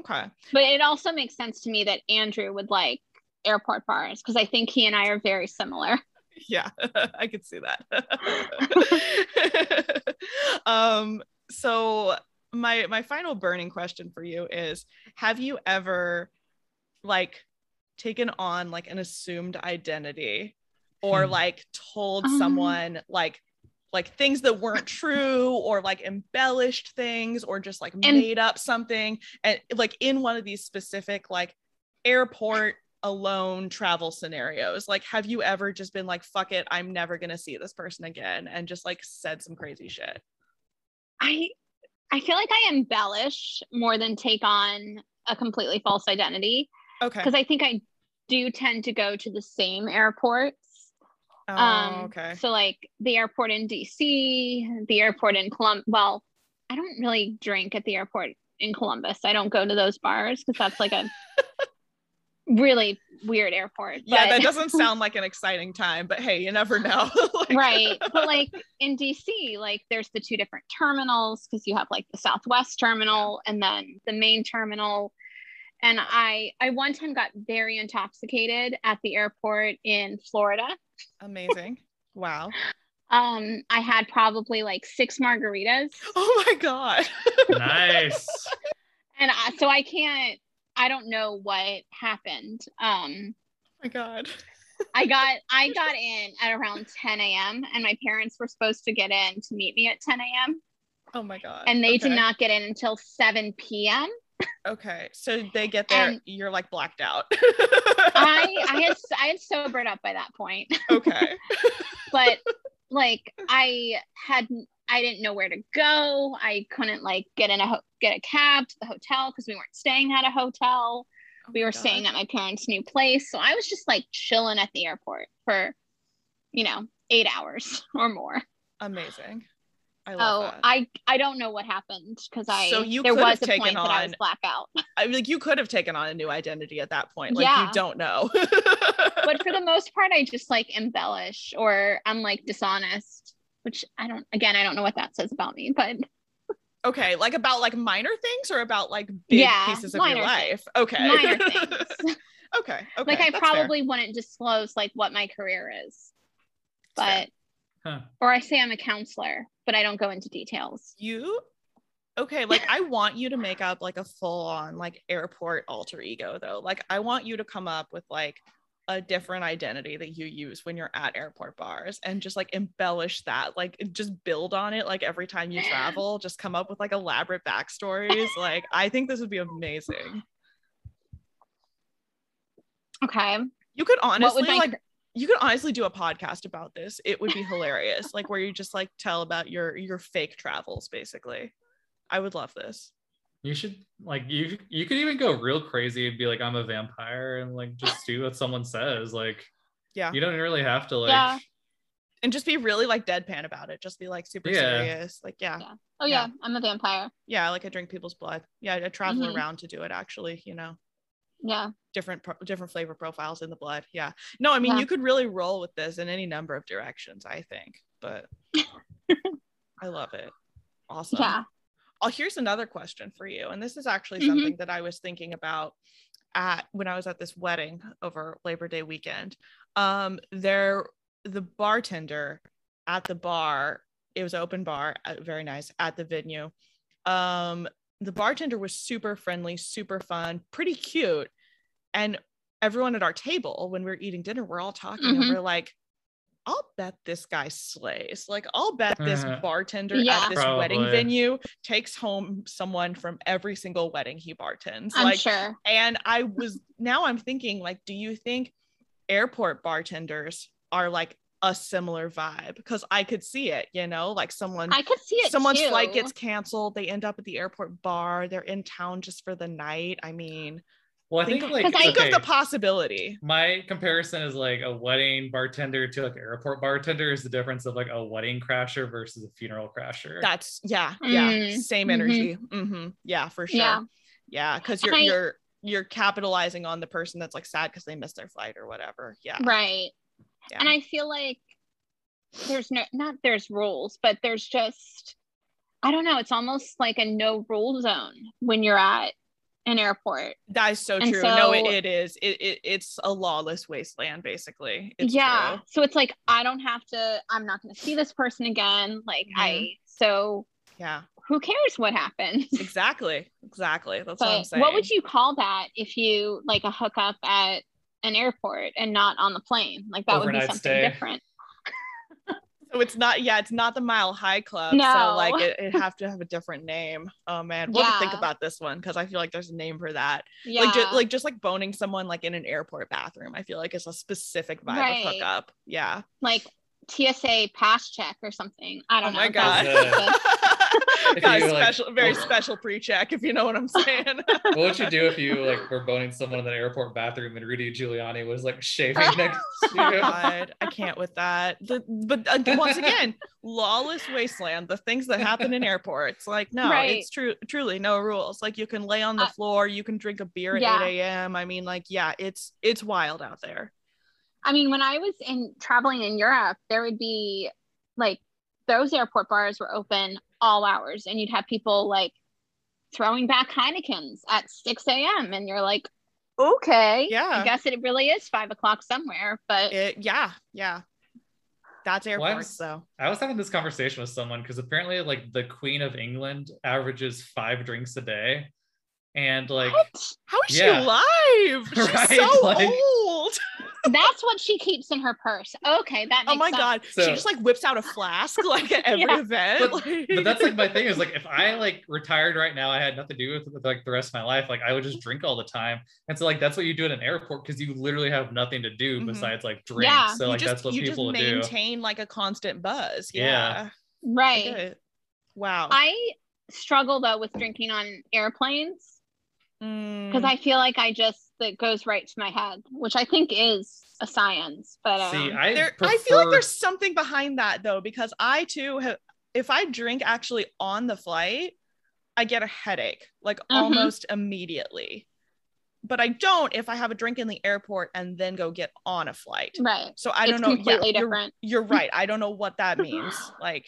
Okay. But it also makes sense to me that andrew would like airport bars because i think he and i are very similar. Yeah i could see that. Um so my my final burning question for you is have you ever like taken on like an assumed identity or hmm. like told um, someone like like things that weren't true or like embellished things or just like and, made up something? And like in one of these specific like airport alone travel scenarios like have you ever just been like fuck it i'm never going to see this person again and just like said some crazy shit? I I feel like I embellish more than take on a completely false identity. Okay. Because I think I do tend to go to the same airports. Oh, um, okay. So like the airport in DC, the airport in Columbus. Well, I don't really drink at the airport in Columbus. I don't go to those bars because that's like a really weird airport. Yeah, that doesn't sound like an exciting time, but hey, you never know. like, right. But like in DC, like there's the two different terminals because you have like the Southwest terminal and then the main terminal. And I I one time got very intoxicated at the airport in Florida. Amazing. Wow. Um, I had probably like six margaritas. Oh my god. nice. And I, so I can't I don't know what happened. Um, oh my God. I got I got in at around 10 a.m. and my parents were supposed to get in to meet me at 10 a.m. Oh my god. And they okay. did not get in until 7 p.m. Okay. So they get there, and you're like blacked out. I I had I had sobered up by that point. Okay. but like I had I didn't know where to go. I couldn't like get in a ho- get a cab to the hotel because we weren't staying at a hotel. Oh we were God. staying at my parents' new place. So I was just like chilling at the airport for, you know, eight hours or more. Amazing. I love oh, that. I I don't know what happened because I so you there was a point on, that I was blackout. I like you could have taken on a new identity at that point. Like yeah. you don't know. but for the most part, I just like embellish or I'm like dishonest, which I don't. Again, I don't know what that says about me, but okay, like about like minor things or about like big yeah, pieces of your life. Things. Okay, minor things. okay, okay. Like I probably fair. wouldn't disclose like what my career is, but. Huh. Or I say I'm a counselor, but I don't go into details. You okay like i want you to make up like a full on like airport alter ego though like i want you to come up with like a different identity that you use when you're at airport bars and just like embellish that like just build on it like every time you travel just come up with like elaborate backstories like i think this would be amazing okay you could honestly like you could honestly do a podcast about this. It would be hilarious. like where you just like tell about your your fake travels basically. I would love this. You should like you you could even go real crazy and be like I'm a vampire and like just do what someone says like yeah. You don't really have to like yeah. and just be really like deadpan about it. Just be like super yeah. serious. Like yeah. yeah. Oh yeah. yeah. I'm a vampire. Yeah, like I drink people's blood. Yeah, I travel mm-hmm. around to do it actually, you know yeah different different flavor profiles in the blood yeah no i mean yeah. you could really roll with this in any number of directions i think but i love it awesome yeah oh here's another question for you and this is actually mm-hmm. something that i was thinking about at when i was at this wedding over labor day weekend um there the bartender at the bar it was open bar uh, very nice at the venue um the bartender was super friendly, super fun, pretty cute. And everyone at our table, when we are eating dinner, we're all talking mm-hmm. and we're like, I'll bet this guy slays. Like, I'll bet this uh, bartender yeah. at this Probably. wedding venue takes home someone from every single wedding he bartends. I'm like, sure. And I was now I'm thinking, like, do you think airport bartenders are like a similar vibe because I could see it, you know, like someone I could see it. Someone's too. flight gets canceled, they end up at the airport bar, they're in town just for the night. I mean, well, I think, think like think okay, of the possibility. My comparison is like a wedding bartender to like airport bartender is the difference of like a wedding crasher versus a funeral crasher. That's yeah, yeah, mm. same energy. Mm-hmm. Mm-hmm. Yeah, for sure. Yeah, yeah, because you're I, you're you're capitalizing on the person that's like sad because they missed their flight or whatever. Yeah, right yeah. and i feel like there's no not there's rules but there's just i don't know it's almost like a no rule zone when you're at an airport. That is so and true. So, no it, it is. It, it, it's a lawless wasteland basically. It's yeah. true. so it's like i don't have to i'm not going to see this person again. Like mm-hmm. i so yeah. who cares what happens? Exactly. Exactly. That's but what i'm saying what would you call that if you like a hookup at an airport and not on the plane. Like that Overnight would be something stay. different. So it's not, yeah, it's not the Mile High Club. No. So like it, it have to have a different name. Oh man, we'll yeah. think about this one because I feel like there's a name for that. Yeah. Like, ju- like just like boning someone like in an airport bathroom. I feel like it's a specific vibe right. of hookup. Yeah. Like TSA pass check or something. I don't oh know. Oh my god. Got a special, like, very special pre-check, if you know what I'm saying. what would you do if you like were boning someone in an airport bathroom and Rudy Giuliani was like shaving next to you? God, I can't with that. The, but uh, once again, lawless wasteland. The things that happen in airports, like no, right. it's true, truly no rules. Like you can lay on the uh, floor, you can drink a beer at yeah. 8 a.m. I mean, like yeah, it's it's wild out there. I mean, when I was in traveling in Europe, there would be like those airport bars were open all hours and you'd have people like throwing back Heinekens at 6 a.m. and you're like, okay, yeah, I guess it really is five o'clock somewhere, but it, yeah, yeah. That's airports, well, so I was having this conversation with someone because apparently, like, the Queen of England averages five drinks a day, and like, what? how is yeah. she alive? She's right? so like, old. That's what she keeps in her purse. Okay, that. oh my sense. god, so, she just like whips out a flask like at every yeah. event. But, but, that's like my thing is like if I like retired right now, I had nothing to do with, with like the rest of my life. Like I would just drink all the time, and so like that's what you do at an airport because you literally have nothing to do mm-hmm. besides like drink. Yeah. So like just, that's what people do. Maintain like a constant buzz. Yeah. yeah. Right. Wow. I struggle though with drinking on airplanes because mm. I feel like I just that goes right to my head, which I think is a science. But um, see, I, there, prefer... I feel like there's something behind that though, because I too have. If I drink actually on the flight, I get a headache like mm-hmm. almost immediately. But I don't if I have a drink in the airport and then go get on a flight. Right. So I don't know. Completely yeah, different. You're, you're right. I don't know what that means. like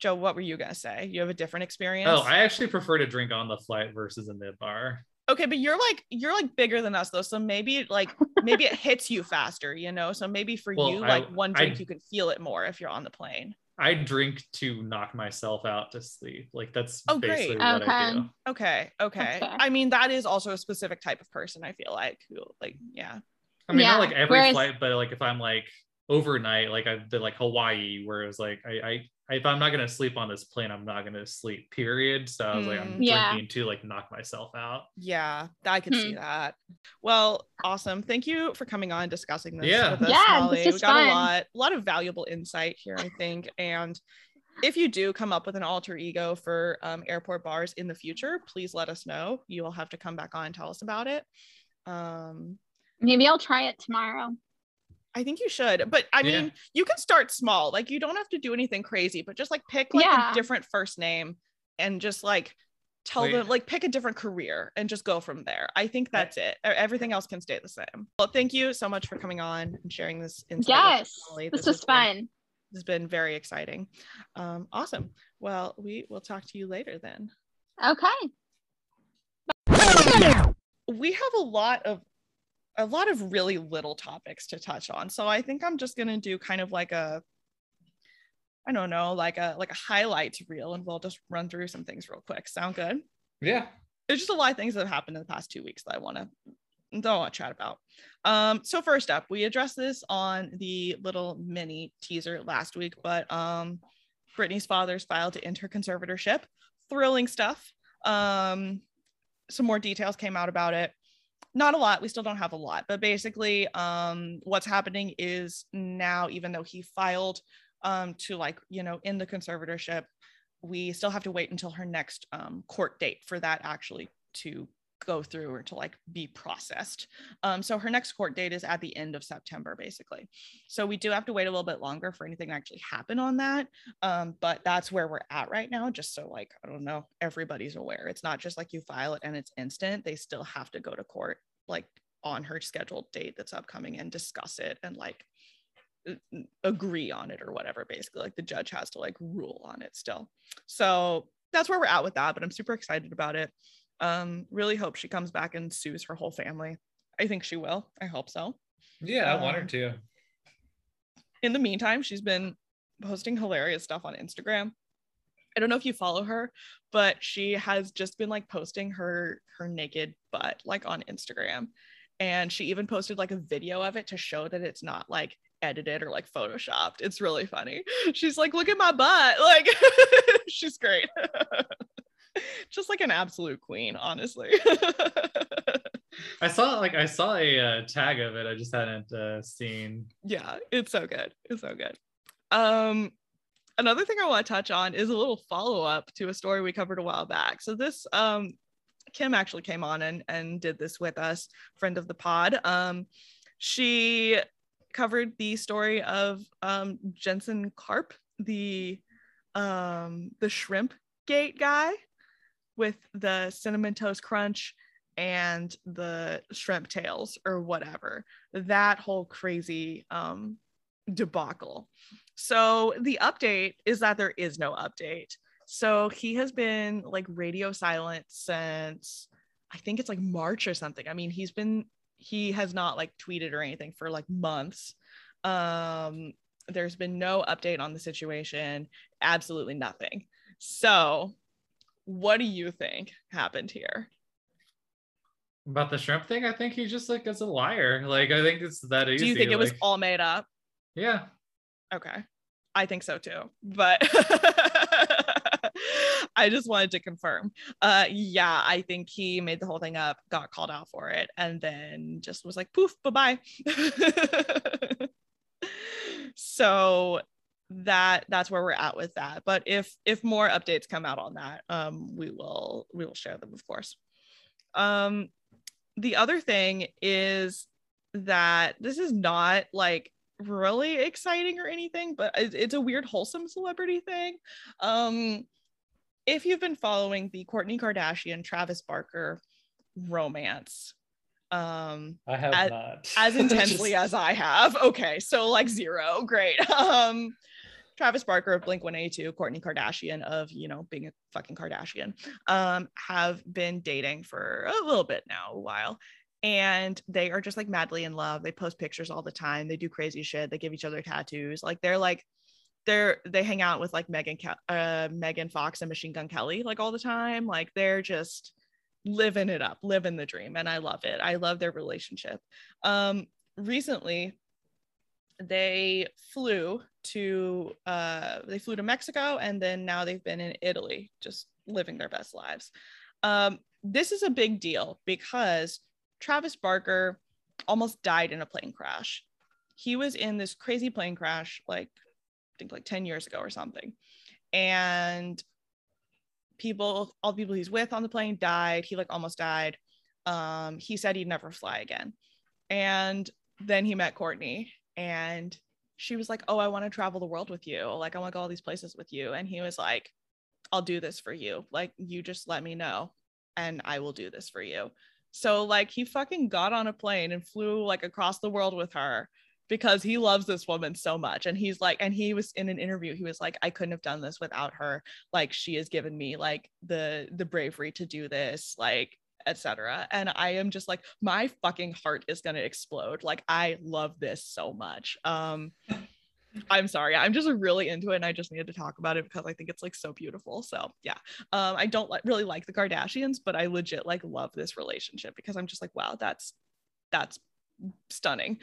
Joe, what were you gonna say? You have a different oh, experience? Oh, I actually prefer to drink on the flight versus in the bar. Okay, but you're like you're like bigger than us though, so maybe like maybe it hits you faster, you know. So maybe for well, you, like one drink, I, you can feel it more if you're on the plane. I drink to knock myself out to sleep. Like that's oh, basically great. what okay. I do. Okay, okay. I mean, that is also a specific type of person. I feel like who, like, yeah. I mean, yeah. not like every Whereas... flight, but like if I'm like overnight, like I did like Hawaii, where it was like I, I if I'm not gonna sleep on this plane, I'm not gonna sleep. Period. So I was mm, like, I'm yeah. drinking to like knock myself out. Yeah, I could see hmm. that. Well, awesome. Thank you for coming on discussing this yeah. with us, yeah, Holly. This we got fun. a lot, a lot of valuable insight here, I think. And if you do come up with an alter ego for um, airport bars in the future, please let us know. You will have to come back on and tell us about it. Um, Maybe I'll try it tomorrow. I think you should. But I mean, yeah. you can start small. Like you don't have to do anything crazy, but just like pick like yeah. a different first name and just like tell Wait. them like pick a different career and just go from there. I think that's it. Everything else can stay the same. Well, thank you so much for coming on and sharing this insight. Yes. This, this was fun. Been, this has been very exciting. Um, awesome. Well, we will talk to you later then. Okay. We have a lot of a lot of really little topics to touch on. So I think I'm just gonna do kind of like a I don't know, like a like a highlights reel, and we'll just run through some things real quick. Sound good? Yeah. There's just a lot of things that have happened in the past two weeks that I want to don't want to chat about. Um, so first up, we addressed this on the little mini teaser last week, but um, Britney's father's filed to enter conservatorship. Thrilling stuff. Um, some more details came out about it not a lot we still don't have a lot but basically um what's happening is now even though he filed um to like you know in the conservatorship we still have to wait until her next um, court date for that actually to go through or to like be processed. Um, so her next court date is at the end of September, basically. So we do have to wait a little bit longer for anything to actually happen on that. Um, but that's where we're at right now, just so like, I don't know, everybody's aware. It's not just like you file it and it's instant. They still have to go to court like on her scheduled date that's upcoming and discuss it and like agree on it or whatever basically like the judge has to like rule on it still so that's where we're at with that but i'm super excited about it um, really hope she comes back and sues her whole family. I think she will. I hope so. Yeah, I want her um, to. In the meantime, she's been posting hilarious stuff on Instagram. I don't know if you follow her, but she has just been like posting her her naked butt like on Instagram. And she even posted like a video of it to show that it's not like edited or like photoshopped. It's really funny. She's like, look at my butt. Like she's great. just like an absolute queen, honestly. I saw like I saw a uh, tag of it. I just hadn't uh, seen. Yeah, it's so good. It's so good. Um, another thing I want to touch on is a little follow up to a story we covered a while back. So this um, Kim actually came on and and did this with us, friend of the pod. Um, she covered the story of um, Jensen Karp, the um, the shrimp gate guy with the cinnamon toast crunch and the shrimp tails or whatever. That whole crazy um debacle. So the update is that there is no update. So he has been like radio silent since i think it's like march or something. I mean he's been he has not like tweeted or anything for like months. Um there's been no update on the situation. Absolutely nothing. So what do you think happened here? About the shrimp thing, I think he just like is a liar. Like I think it's that easy. Do you think it like... was all made up? Yeah. Okay. I think so too. But I just wanted to confirm. Uh yeah, I think he made the whole thing up, got called out for it, and then just was like poof, bye-bye. so that that's where we're at with that. But if if more updates come out on that, um, we will we will share them, of course. Um, the other thing is that this is not like really exciting or anything, but it's a weird wholesome celebrity thing. Um, if you've been following the Kourtney Kardashian Travis Barker romance, um I have as, not as intensely Just... as I have. Okay, so like zero, great. Um Travis Barker of Blink 182, Kourtney Kardashian of, you know, being a fucking Kardashian, um, have been dating for a little bit now, a while and they are just like madly in love. They post pictures all the time. They do crazy shit. They give each other tattoos. Like they're like they're they hang out with like Megan uh Megan Fox and Machine Gun Kelly like all the time. Like they're just living it up, living the dream and I love it. I love their relationship. Um recently they flew to uh they flew to Mexico and then now they've been in Italy just living their best lives. Um this is a big deal because Travis Barker almost died in a plane crash. He was in this crazy plane crash, like I think like 10 years ago or something. And people, all the people he's with on the plane died. He like almost died. Um, he said he'd never fly again. And then he met Kourtney and she was like, Oh, I want to travel the world with you. Like, I want to go all these places with you. And he was like, I'll do this for you. Like, you just let me know and I will do this for you. So like he fucking got on a plane and flew like across the world with her because he loves this woman so much and he's like and he was in an interview he was like I couldn't have done this without her like she has given me like the the bravery to do this like etc and i am just like my fucking heart is going to explode like i love this so much um I'm sorry. I'm just really into it and I just needed to talk about it because I think it's like so beautiful. So, yeah. Um I don't like really like the Kardashians, but I legit like love this relationship because I'm just like, wow, that's that's stunning.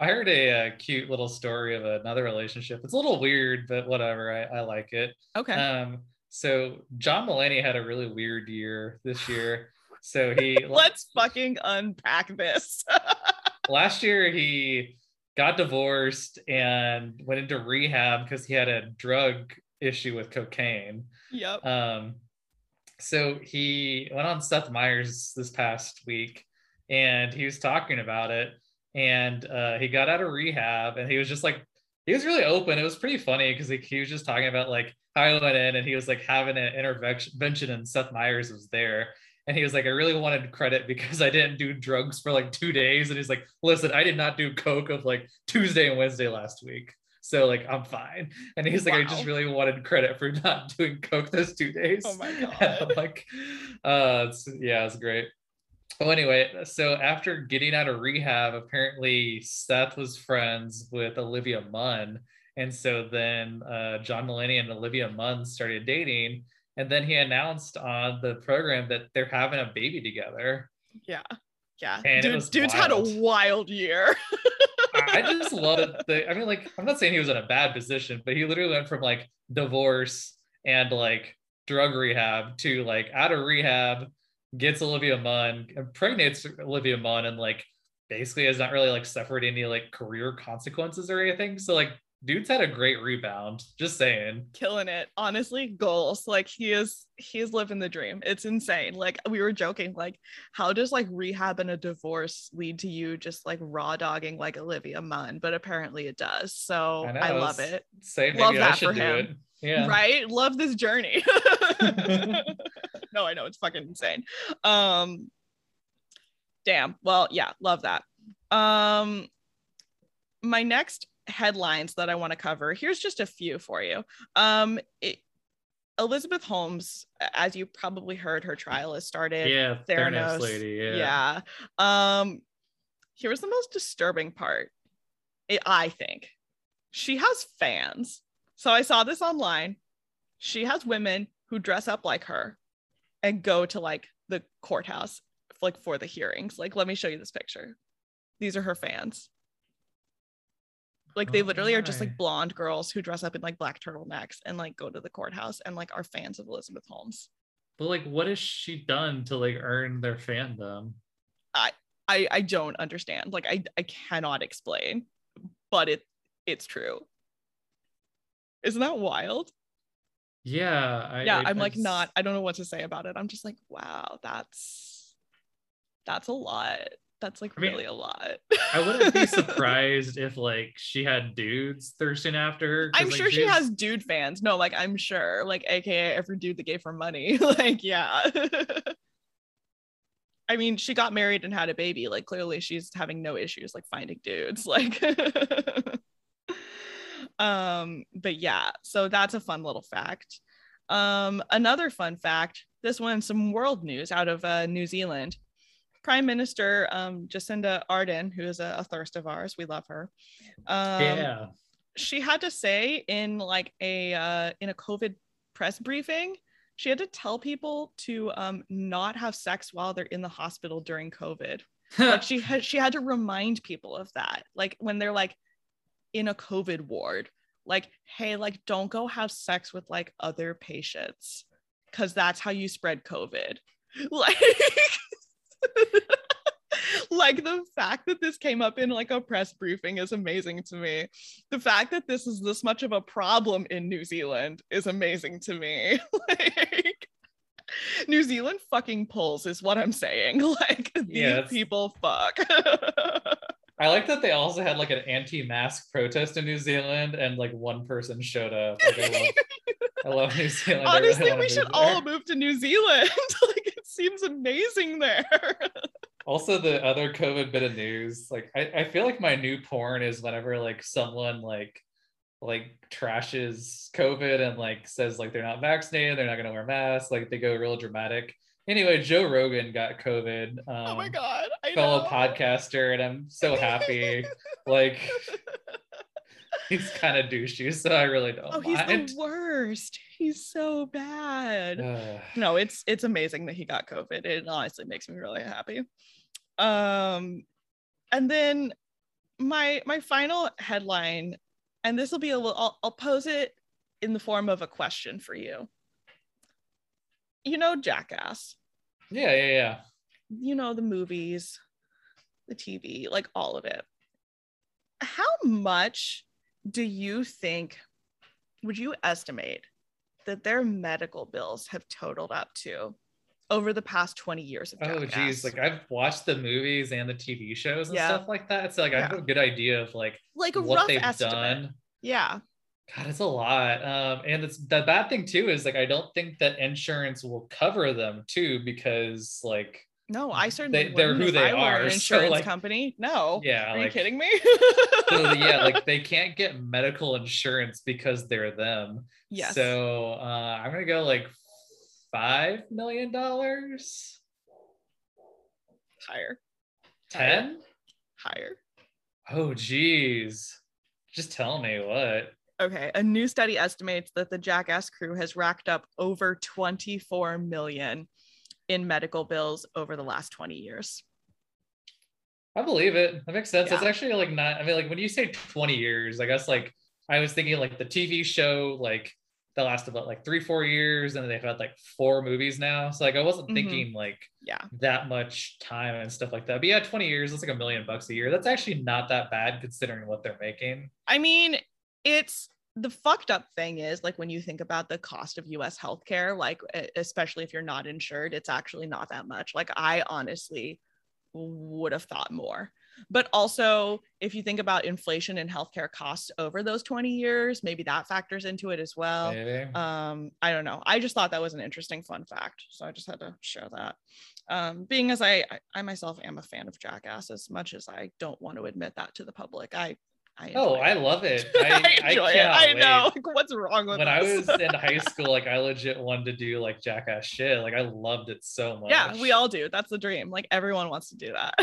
I heard a, a, uh, cute little story of another relationship. It's a little weird, but whatever. I, I like it. Okay. Um so John Mulaney had a really weird year this year. So he let's fucking unpack this. last year he got divorced and went into rehab because he had a drug issue with cocaine. Yep. Um, so he went on Seth Meyers this past week and he was talking about it. And uh, he got out of rehab and he was just like, he was really open. It was pretty funny because he, he was just talking about like how he went in and he was like having an intervention and Seth Meyers was there and he was like, I really wanted credit because I didn't do drugs for like two days. And he's like, listen, I did not do coke of like Tuesday and Wednesday last week. So like I'm fine. And he's like, wow. I just really wanted credit for not doing coke those two days. Oh my god. like, uh it's, yeah, it's great. Well, anyway, so after getting out of rehab, apparently Seth was friends with Olivia Munn. And so then uh, John Mulaney and Olivia Munn started dating and then he announced on the program that they're having a baby together. Yeah. Yeah. And Dude, dude's wild. had a wild year. I just love it. I mean, like, I'm not saying he was in a bad position, but he literally went from like divorce and like drug rehab to like out of rehab, gets Olivia Munn, impregnates Olivia Munn, and like basically has not really like suffered any like career consequences or anything. So like dude's had a great rebound. Just saying. Killing it. Honestly goals. Like he is he's living the dream. It's insane. Like we were joking like how does like rehab and a divorce lead to you just like raw dogging like olivia munn? But apparently it does. So i, I love it. say love that for him. it. yeah. Right? Love this journey no i know it's fucking insane um damn well yeah love that um my next headlines that I want to cover. Here's just a few for you. Um, it, Elizabeth Holmes, as you probably heard, her trial has started. Yeah, Theranos, Theranos lady. Yeah. yeah. Um, here's the most disturbing part. It, I think she has fans. So I saw this online. She has women who dress up like her and go to like the courthouse like for the hearings. Like, let me show you this picture. These are her fans. Like they oh literally my. are just like blonde girls who dress up in like black turtlenecks and like go to the courthouse and like are fans of Elizabeth Holmes. But like what has she done to like earn their fandom? I I I don't understand. Like I I cannot explain. But it it's true. Isn't that wild? Yeah. I, yeah, I, am like not, I don't know what to say about it. I'm just like, wow, that's that's a lot. That's like I mean, really a lot. I wouldn't be surprised if like she had dudes thirsting after her. I'm like, sure she has dude fans. No, like I'm sure, like AKA every dude that gave her money. like, yeah. I mean, she got married and had a baby. Like, clearly she's having no issues like finding dudes. Like, um, but yeah, so that's a fun little fact. Um, another fun fact this one, some world news out of uh, New Zealand. Prime Minister um, Jacinda Ardern, who is a, a, thirst of ours, we love her. Um, yeah. She had to say in like a uh, in a COVID press briefing she had to tell people to um, not have sex while they're in the hospital during COVID. like she had she had to remind people of that. Like when they're like in a COVID ward, like, hey, like don't go have sex with like other patients because that's how you spread COVID. Like like the fact that this came up in like a press briefing is amazing to me. The fact that this is this much of a problem in New Zealand is amazing to me. like New Zealand fucking pulls is what I'm saying. Like these yeah, people fuck. I like that they also had like an anti-mask protest in New Zealand, and like one person showed up. Like, I, love, I love New Zealand. Honestly, really we should there. all move to New Zealand. like it seems amazing there also the other covid bit of news like I, I feel like my new porn is whenever like someone like like trashes covid and like says like they're not vaccinated they're not going to wear masks like they go real dramatic anyway joe rogan got covid um, oh my god I fellow know. podcaster and i'm so happy. Like he's kind of douchey so i really don't oh he's the worst. He's so bad. Uh, no it's it's amazing that he got covid. It honestly makes me really happy. Um and then my my final headline and this will be a little I'll, I'll pose it in the form of a question for you you know jackass yeah yeah yeah you know the movies the tv like all of it how much do you think would you estimate that their medical bills have totaled up to over the past 20 years of Jackass. Oh geez, like I've watched the movies and the TV shows and yeah. stuff like that. So like I have a good idea of like, like a what they've estimate. done. Yeah. God, it's a lot. Um, and it's the bad thing too is like I don't think that insurance will cover them too because like no, I certainly they, are who they I are. An insurance so, like, company. No. Yeah. Are like, you kidding me? so, yeah, like they can't get medical insurance because they're them. Yes. So uh, I'm gonna go like five million dollars. Higher. Ten. Higher. Oh geez. Just tell me what. Okay, a new study estimates that the Jackass crew has racked up over 24 million in medical bills over the last 20 years. I believe it. That makes sense. Yeah. It's actually like not, I mean, like when you say 20 years, I guess like I was thinking like the TV show, like that lasted about like three, four years, and they've had like four movies now. So like I wasn't mm-hmm. thinking like yeah that much time and stuff like that. But yeah, 20 years, that's like a million bucks a year. That's actually not that bad considering what they're making. I mean, it's the fucked up thing is like when you think about the cost of US healthcare, like especially if you're not insured, it's actually not that much. Like I honestly would have thought more. But also, if you think about inflation and healthcare costs over those 20 years, maybe that factors into it as well. Um, I don't know. I just thought that was an interesting fun fact. So I just had to share that. Um, being as I, I myself am a fan of Jackass, as much as I don't want to admit that to the public, I I oh, I love it. I, I enjoy I it. I know. Like, what's wrong with when I was in high school? Like, I legit wanted to do like jackass shit. Like, I loved it so much. Yeah, we all do. That's the dream. Like, everyone wants to do that.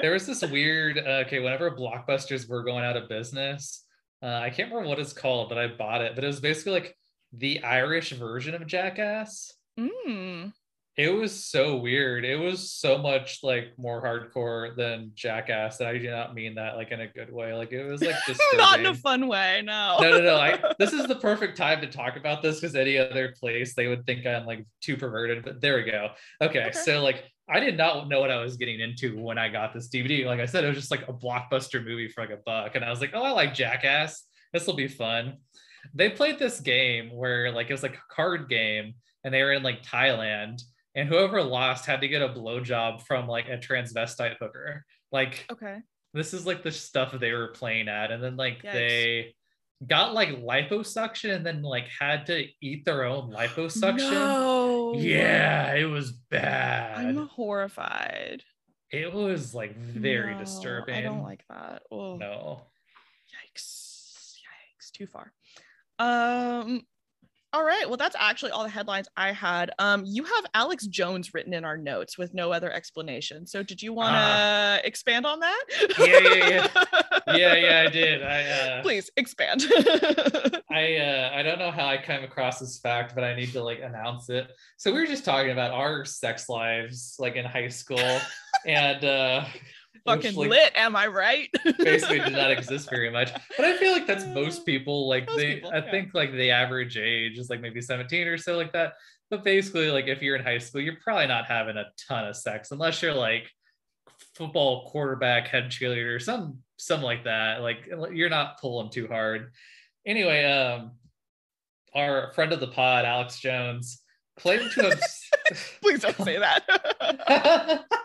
there was this weird. Uh, okay, whenever blockbusters were going out of business, uh, I can't remember what it's called, but I bought it. But it was basically like the Irish version of Jackass. Mm it was so weird. It was so much like more hardcore than Jackass. And I do not mean that like in a good way. Like it was like not in a fun way. No. no, no, no. I, this is the perfect time to talk about this because any other place they would think I'm like too perverted. But there we go. Okay, okay. so like I did not know what I was getting into when I got this DVD. Like I said, it was just like a blockbuster movie for like a buck. And I was like, oh, I like Jackass. This will be fun. They played this game where like it was like a card game and they were in like Thailand. And whoever lost had to get a blowjob from like a transvestite hooker. Like, okay, this is like the stuff they were playing at. And then like Yikes. they got like liposuction and then like had to eat their own liposuction. No. Yeah, it was bad. I'm horrified. It was like very no, disturbing. I don't like that. Oh. No. Yikes. Yikes. Too far. Um all right. Well, that's actually all the headlines I had. Um, you have Alex Jones written in our notes with no other explanation. So, did you want to uh, expand on that? yeah, yeah, yeah, yeah, yeah. I did. I uh, please expand. I uh, I don't know how I came across this fact, but I need to like announce it. So we were just talking about our sex lives, like in high school, and uh, fucking like, lit am i right? basically did not exist very much. But i feel like that's most people like most they people, i yeah. think like the average age is like maybe 17 or so like that. But basically like if you're in high school you're probably not having a ton of sex unless you're like football quarterback head cheerleader some something like that. Like you're not pulling too hard. Anyway um our friend of the pod alex jones claimed to have please don't say that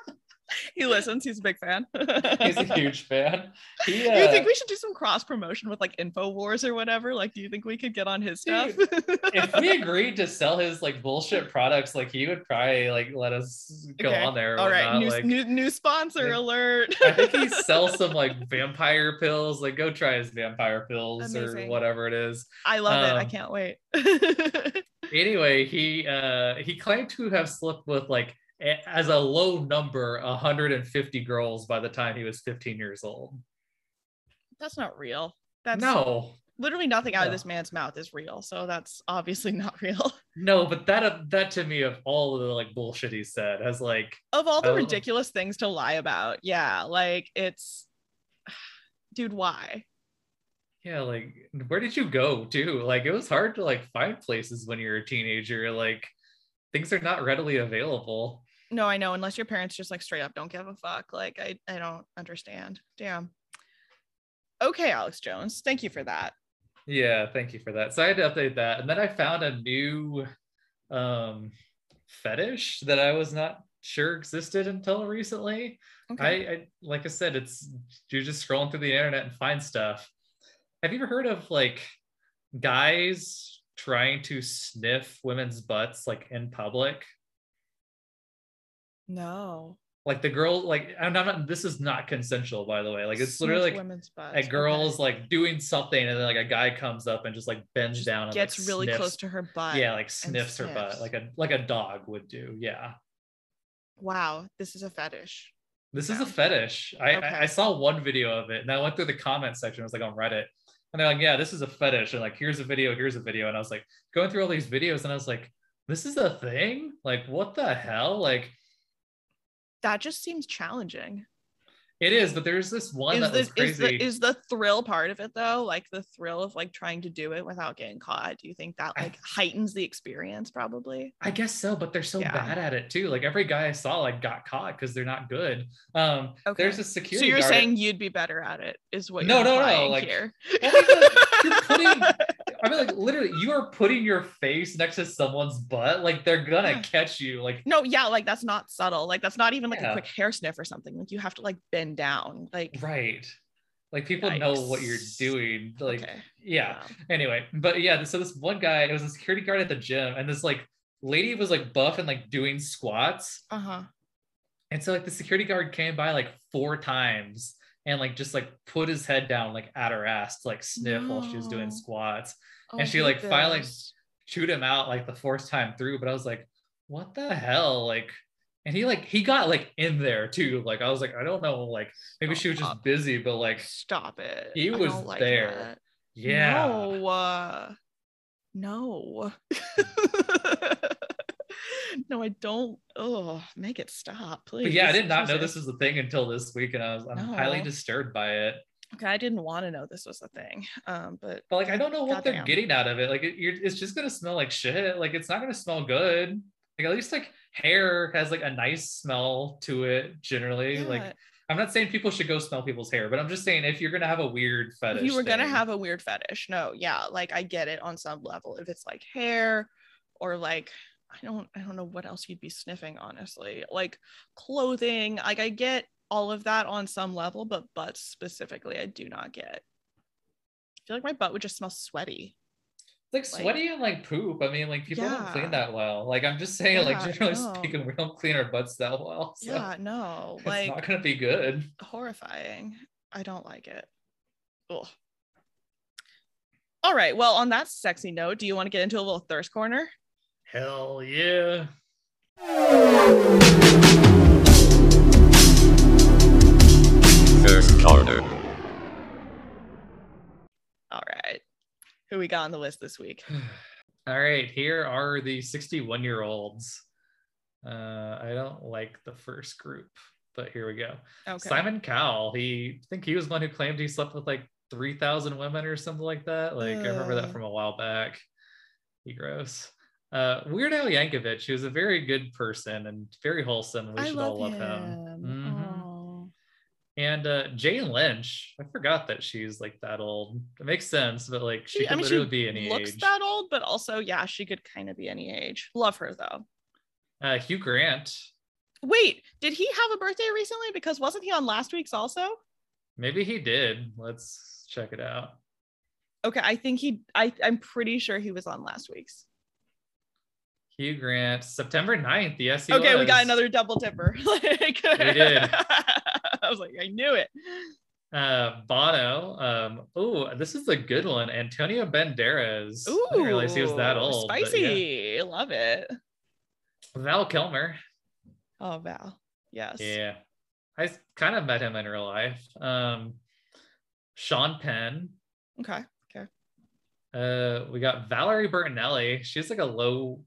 he listens. He's a big fan. He's a huge fan. He, uh, you think we should do some cross promotion with like Infowars or whatever? Like, do you think we could get on his stuff? Dude, if we agreed to sell his like bullshit products, like he would probably like let us go okay. on there. All right, new, like, new, new sponsor alert. I think he sells some like vampire pills. Like, go try his vampire pills Amazing. or whatever it is. I love um, it. I um, can't wait. anyway, he uh he claimed to have slept with like as a low number 150 girls by the time he was 15 years old. That's not real. That's no. literally nothing out no. of this man's mouth is real so that's obviously not real. No but that uh, that to me of all the like bullshit he said has like of all the ridiculous things to lie about yeah like it's dude why? Yeah like where did you go too like it was hard to like find places when you're a teenager like things are not readily available no, I know. Unless your parents just like straight up don't give a fuck. Like I, I don't understand. Damn. Okay, Alex Jones. Thank you for that. Yeah, thank you for that. So I had to update that. And then I found a new um fetish that I was not sure existed until recently. Okay. I, I like I said, it's you're just scrolling through the internet and find stuff. Have you ever heard of like guys trying to sniff women's butts like in public? No. Like the girl, like I'm not. This is not consensual, by the way. Like it's literally like a girl's okay. like doing something, and then like a guy comes up and just like bends just down and gets like, really sniffs. close to her butt. Yeah, like sniffs her butt, like a like a dog would do. Yeah. Wow, this is a fetish. This is a fetish. I, okay. I I saw one video of it, and I went through the comment section. It was like on Reddit, and they're like, "Yeah, this is a fetish," and like, "Here's a video, here's a video," and I was like, going through all these videos, and I was like, "This is a thing? Like, what the hell? Like." That just seems challenging. It is, but there's this one is that the, was crazy. Is the, is the thrill part of it though? Like the thrill of like trying to do it without getting caught. Do you think that like I, heightens the experience? Probably. I guess so, but they're so yeah. bad at it too. Like every guy I saw like got caught because they're not good. Um, okay. there's a security. So you're guard. saying you'd be better at it? Is what? No, no, no. Like here. You're putting I mean, like literally, you are putting your face next to someone's butt. Like they're gonna yeah. catch you. Like no, yeah, like that's not subtle. Like that's not even like yeah. a quick hair sniff or something. Like you have to like bend down. Like right. Like people Yikes. know what you're doing. Like okay. yeah. Anyway, but yeah. So this one guy, it was a security guard at the gym, and this like lady was like buff and like doing squats. Uh huh. And so like the security guard came by like four times and like just like put his head down like at her ass to like sniff no. while she was doing squats. Oh, and she like this. finally chewed him out like the fourth time through. But I was like, what the hell? Like, and he like he got like in there too. Like I was like, I don't know, like maybe Stop. she was just busy, but like Stop it. He was like there. That. Yeah. No. Uh, no. no, I don't. Oh, make it stop, please. But yeah, I did not know this was a thing until this week, and I was I'm no. highly disturbed by it. Okay, I didn't want to know this was a thing, um, but but like I don't know what they're getting out of it. Like it, it's just gonna smell like shit. Like it's not gonna smell good. Like at least like hair has like a nice smell to it generally. Yeah. Like I'm not saying people should go smell people's hair, but I'm just saying if you're gonna have a weird fetish. If you were thing, gonna have a weird fetish. No, yeah, like I get it on some level. If it's like hair or like I don't I don't know what else you'd be sniffing, honestly. Like clothing, like I get all of that on some level, but butts specifically, I do not get. I feel like my butt would just smell sweaty. It's like sweaty like, and like poop. I mean, like people yeah. don't clean that well. Like I'm just saying, yeah, like generally no. speaking, we don't clean our butts that well. So yeah, no, like it's not gonna be good. Horrifying. I don't like it. Ugh. All right. Well, on that sexy note, do you want to get into a little thirst corner? Hell yeah. Thirst corner. All right. Who we got on the list this week? All right, here are the 61 year olds. Uh, I don't like the first group, but here we go. Okay. Simon Cowell. He I think he was one who claimed he slept with like 3,000 women or something like that. Like uh. I remember that from a while back. He gross. Uh, Weird Al Yankovic, he was a very good person and very wholesome. We I should love all love him. him. Mm-hmm. And uh, Jane Lynch, I forgot that she's like that old. It makes sense, but like she, she could I mean, literally be any looks age. that old, but also yeah, she could kind of be any age. Love her though. Uh, Hugh Grant. Wait, did he have a birthday recently? Because wasn't he on last week's also? Maybe he did. Let's check it out. Okay, I think he. I I'm pretty sure he was on last week's. Hugh Grant, September 9th. Yes, okay, was. we got another double tipper. like, we did. I was like, I knew it. Uh, Bono. Um, oh, this is a good one. Antonio Banderas. Ooh, I didn't realize he was that old. Spicy. Yeah. Love it. Val Kilmer. Oh, Val. Yes. Yeah. I kind of met him in real life. Um, Sean Penn. Okay. Okay. Uh, we got Valerie Bertinelli. She's like a low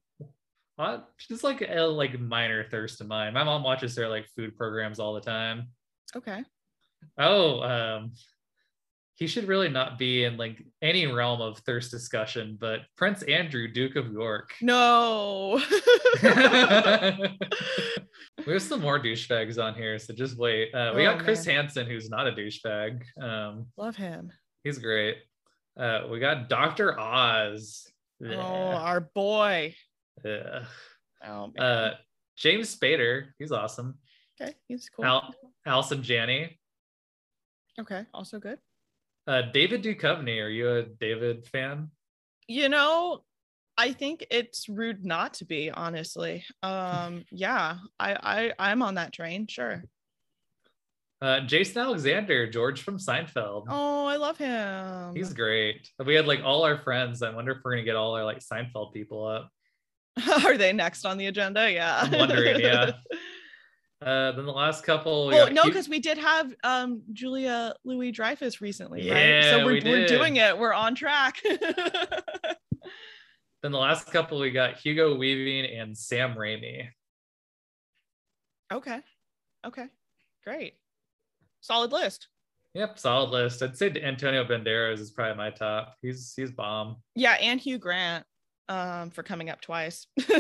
what? She's like a like minor thirst of mine. My mom watches her like food programs all the time. Okay. Oh, um, he should really not be in like any realm of thirst discussion, but Prince Andrew, Duke of York. No. we have some more douchebags on here, so just wait. Uh, we oh, got Chris man. Hansen, who's not a douchebag. Um, Love him. He's great. Uh, we got Dr. Oz. Yeah. Oh, our boy. Yeah. Oh, uh, James Spader, he's awesome. Okay, he's cool. Al- Allison Janney. Okay, also good. Uh, David Duchovny, are you a David fan? You know, I think it's rude not to be, honestly. Um, yeah, I, I I'm on that train, sure. Uh, Jason Alexander, George from Seinfeld. Oh, I love him. He's great. We had like all our friends. I wonder if we're gonna get all our like Seinfeld people up. Are they next on the agenda? Yeah. I'm wondering, yeah. Uh, then the last couple. We well, no, because we did have um, Julia Louis Dreyfus recently, yeah, right? So we're, we we're doing it. We're on track. then the last couple we got Hugo Weaving and Sam Raimi. Okay. Okay. Great. Solid list. Yep, solid list. I'd say Antonio Banderas is probably my top. He's he's bomb. Yeah, and Hugh Grant um, for coming up twice.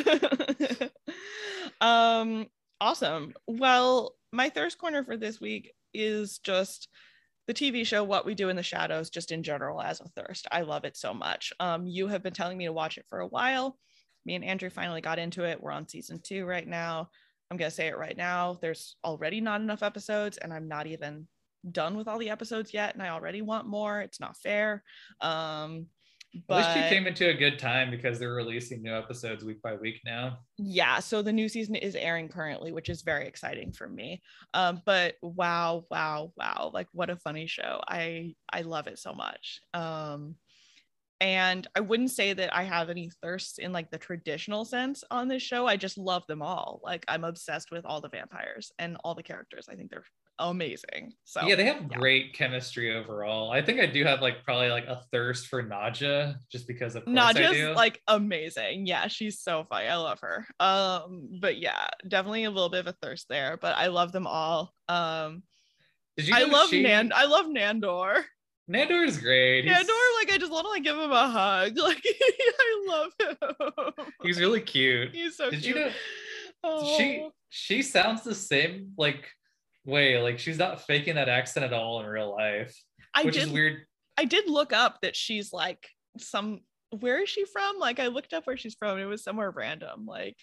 um, awesome. Well, my thirst corner for this week is just the TV show What We Do in the Shadows, just in general as a thirst. I love it so much. Um, you have been telling me to watch it for a while. Me and Andrew finally got into it. We're on season two right now. I'm going to say it right now. There's already not enough episodes, and I'm not even done with all the episodes yet. And I already want more. It's not fair. Um, but At least you came into a good time because they're releasing new episodes week by week now. Yeah, so the new season is airing currently, which is very exciting for me. Um, but wow, wow, wow! Like what a funny show! I I love it so much. Um, and I wouldn't say that I have any thirsts in like the traditional sense on this show. I just love them all. Like I'm obsessed with all the vampires and all the characters. I think they're amazing. So yeah, they have yeah. great chemistry overall. I think I do have like probably like a thirst for Nadja just because of Nadja's like amazing. Yeah, she's so funny. I love her. Um, but yeah, definitely a little bit of a thirst there. But I love them all. Um, Did you I love she... Nan. I love Nandor. Nandor is great. He's... Nandor, like I just want to like give him a hug. Like I love him. He's really cute. He's so Did cute. you know oh. she she sounds the same like way. Like she's not faking that accent at all in real life. I which did, is weird. I did look up that she's like some where is she from? Like I looked up where she's from. It was somewhere random. Like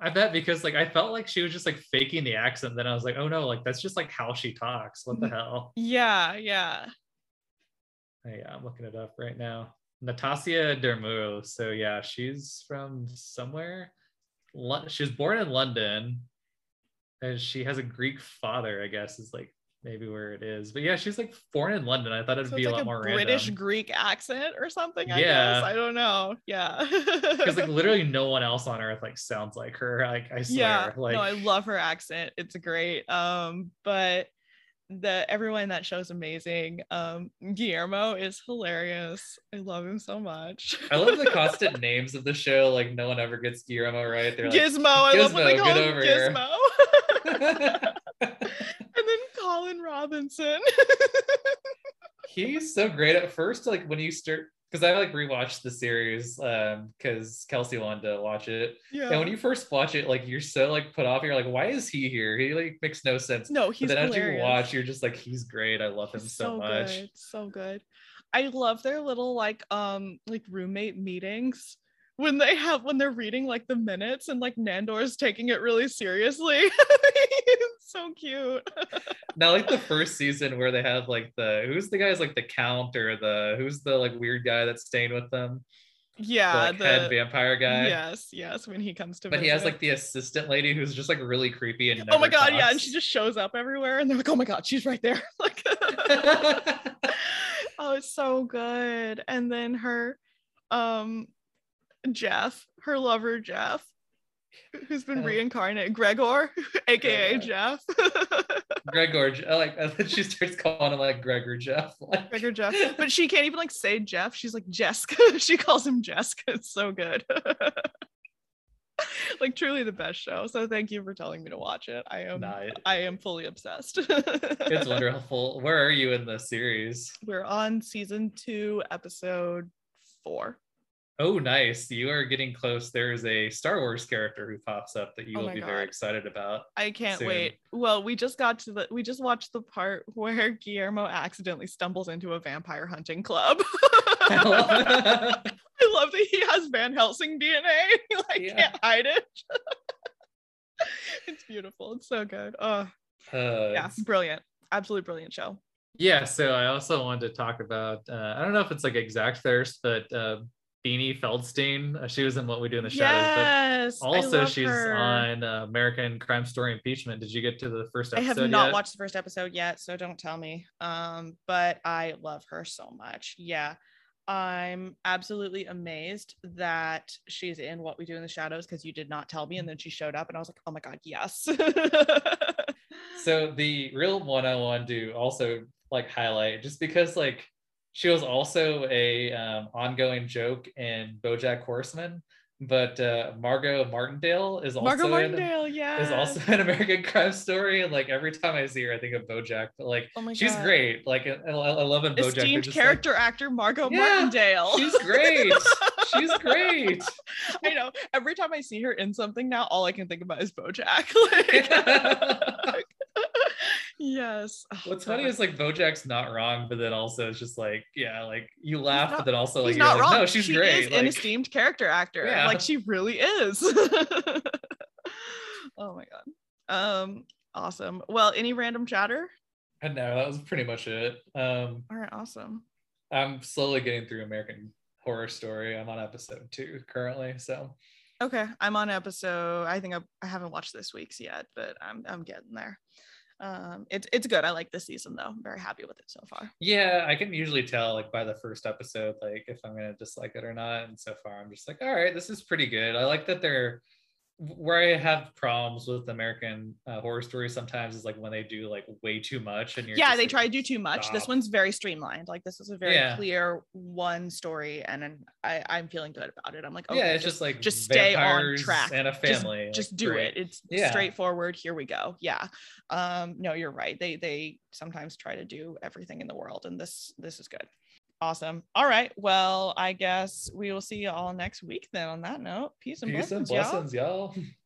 I bet because like I felt like she was just like faking the accent. Then I was like, oh no, like that's just like how she talks. What the mm-hmm. hell? Yeah, yeah. Oh, yeah, I'm looking it up right now. Natasha Dermou. So yeah, she's from somewhere. She was born in London, and she has a Greek father. I guess is like maybe where it is. But yeah, she's like born in London. I thought it'd so be a lot a more British random. Greek accent or something. I yeah, guess. I don't know. Yeah, because like literally no one else on earth like sounds like her. Like I swear. Yeah, like no, I love her accent. It's great. Um, but the everyone in that show is amazing. Um, Guillermo is hilarious. I love him so much. I love the constant names of the show. Like no one ever gets Guillermo right. They're like Gizmo. I love when they call him Gizmo. and then Colin Robinson. He's so great at first. Like when you start because I like rewatched the series um because Kelsey wanted to watch it. Yeah. And when you first watch it, like you're so like put off. You're like, why is he here? He like makes no sense. No, he's. But then hilarious. as you watch, you're just like, he's great. I love him so, so much. Good. So good. I love their little like um like roommate meetings when they have when they're reading like the minutes and like Nandor's taking it really seriously. so cute. now like the first season where they have like the who's the guy's like the count or the who's the like weird guy that's staying with them. Yeah, the, like, the head vampire guy. Yes, yes. When he comes to, but visit. he has like the assistant lady who's just like really creepy and oh my god, talks. yeah, and she just shows up everywhere, and they're like, oh my god, she's right there. Like, oh, it's so good. And then her, um, Jeff, her lover Jeff, who's been oh. reincarnated, Gregor, aka yeah. Jeff. Gregor, I like she starts calling him like Gregor Jeff. Like. Gregor Jeff, but she can't even like say Jeff. She's like Jessica. she calls him Jessica. It's so good. like truly the best show. So thank you for telling me to watch it. I am nah, it, I am fully obsessed. it's wonderful. Where are you in the series? We're on season two, episode four. Oh, nice. You are getting close. There's a Star Wars character who pops up that you oh will be God. very excited about. I can't soon. wait. Well, we just got to the we just watched the part where Guillermo accidentally stumbles into a vampire hunting club. I, love I love that he has Van Helsing DNA. He like yeah. can't hide it. it's beautiful. It's so good. Oh, uh, yeah, brilliant. Absolutely brilliant show. Yeah, so I also wanted to talk about uh, I don't know if it's like exact thirst, but uh, Beanie Feldstein. Uh, she was in What We Do in the Shadows. Yes, but also she's her. on uh, American Crime Story Impeachment. Did you get to the first episode? I have not yet? watched the first episode yet, so don't tell me. Um, but I love her so much. Yeah. I'm absolutely amazed that she's in What We Do in the Shadows because you did not tell me. And then she showed up and I was like, oh my God, yes. so the real one I want to also like highlight just because like she was also a um, ongoing joke in BoJack Horseman. But uh, Margot Martindale is also Margot Martindale, in, yeah, is also an American Crime Story. And like every time I see her, I think of BoJack. But like, oh she's God. great. Like I, I love in BoJack. Esteemed character like, actor Margot yeah, Martindale. She's great. she's great. I know. Every time I see her in something now, all I can think about is BoJack. Like, yes. What's funny is like Bojack's not wrong, but then also it's just like, yeah, like you laugh, not, but then also like, not like wrong. no, she's she great. Is like, an esteemed character actor. Yeah. Like she really is. oh my god. Um, awesome. Well, any random chatter? Know that was pretty much it. Um, all right, awesome. I'm slowly getting through American Horror Story. I'm on episode two currently, so. Okay, I'm on episode. I think I, I haven't watched this week's yet, but I'm I'm getting there um it's it's good i like this season though i'm very happy with it so far. Yeah i can usually tell like by the first episode like if i'm gonna dislike it or not and so far i'm just like all right this is pretty good. I like that they're where I have problems with American uh, horror stories sometimes is like when they do like way too much and you're yeah they like, try to do too much. Stop. this one's very streamlined. Like this is a very yeah. clear one story and then I I'm feeling good about it. I'm like okay, yeah it's just, just like just stay on track. and a family. Just, just do great. it. It's yeah. straightforward. Here we go. Yeah. Um no you're right. They they sometimes try to do everything in the world and this this is good Awesome. All right. Well, I guess we will see you all next week then on that note. Peace and Peace blessings, and blessings, y'all. y'all.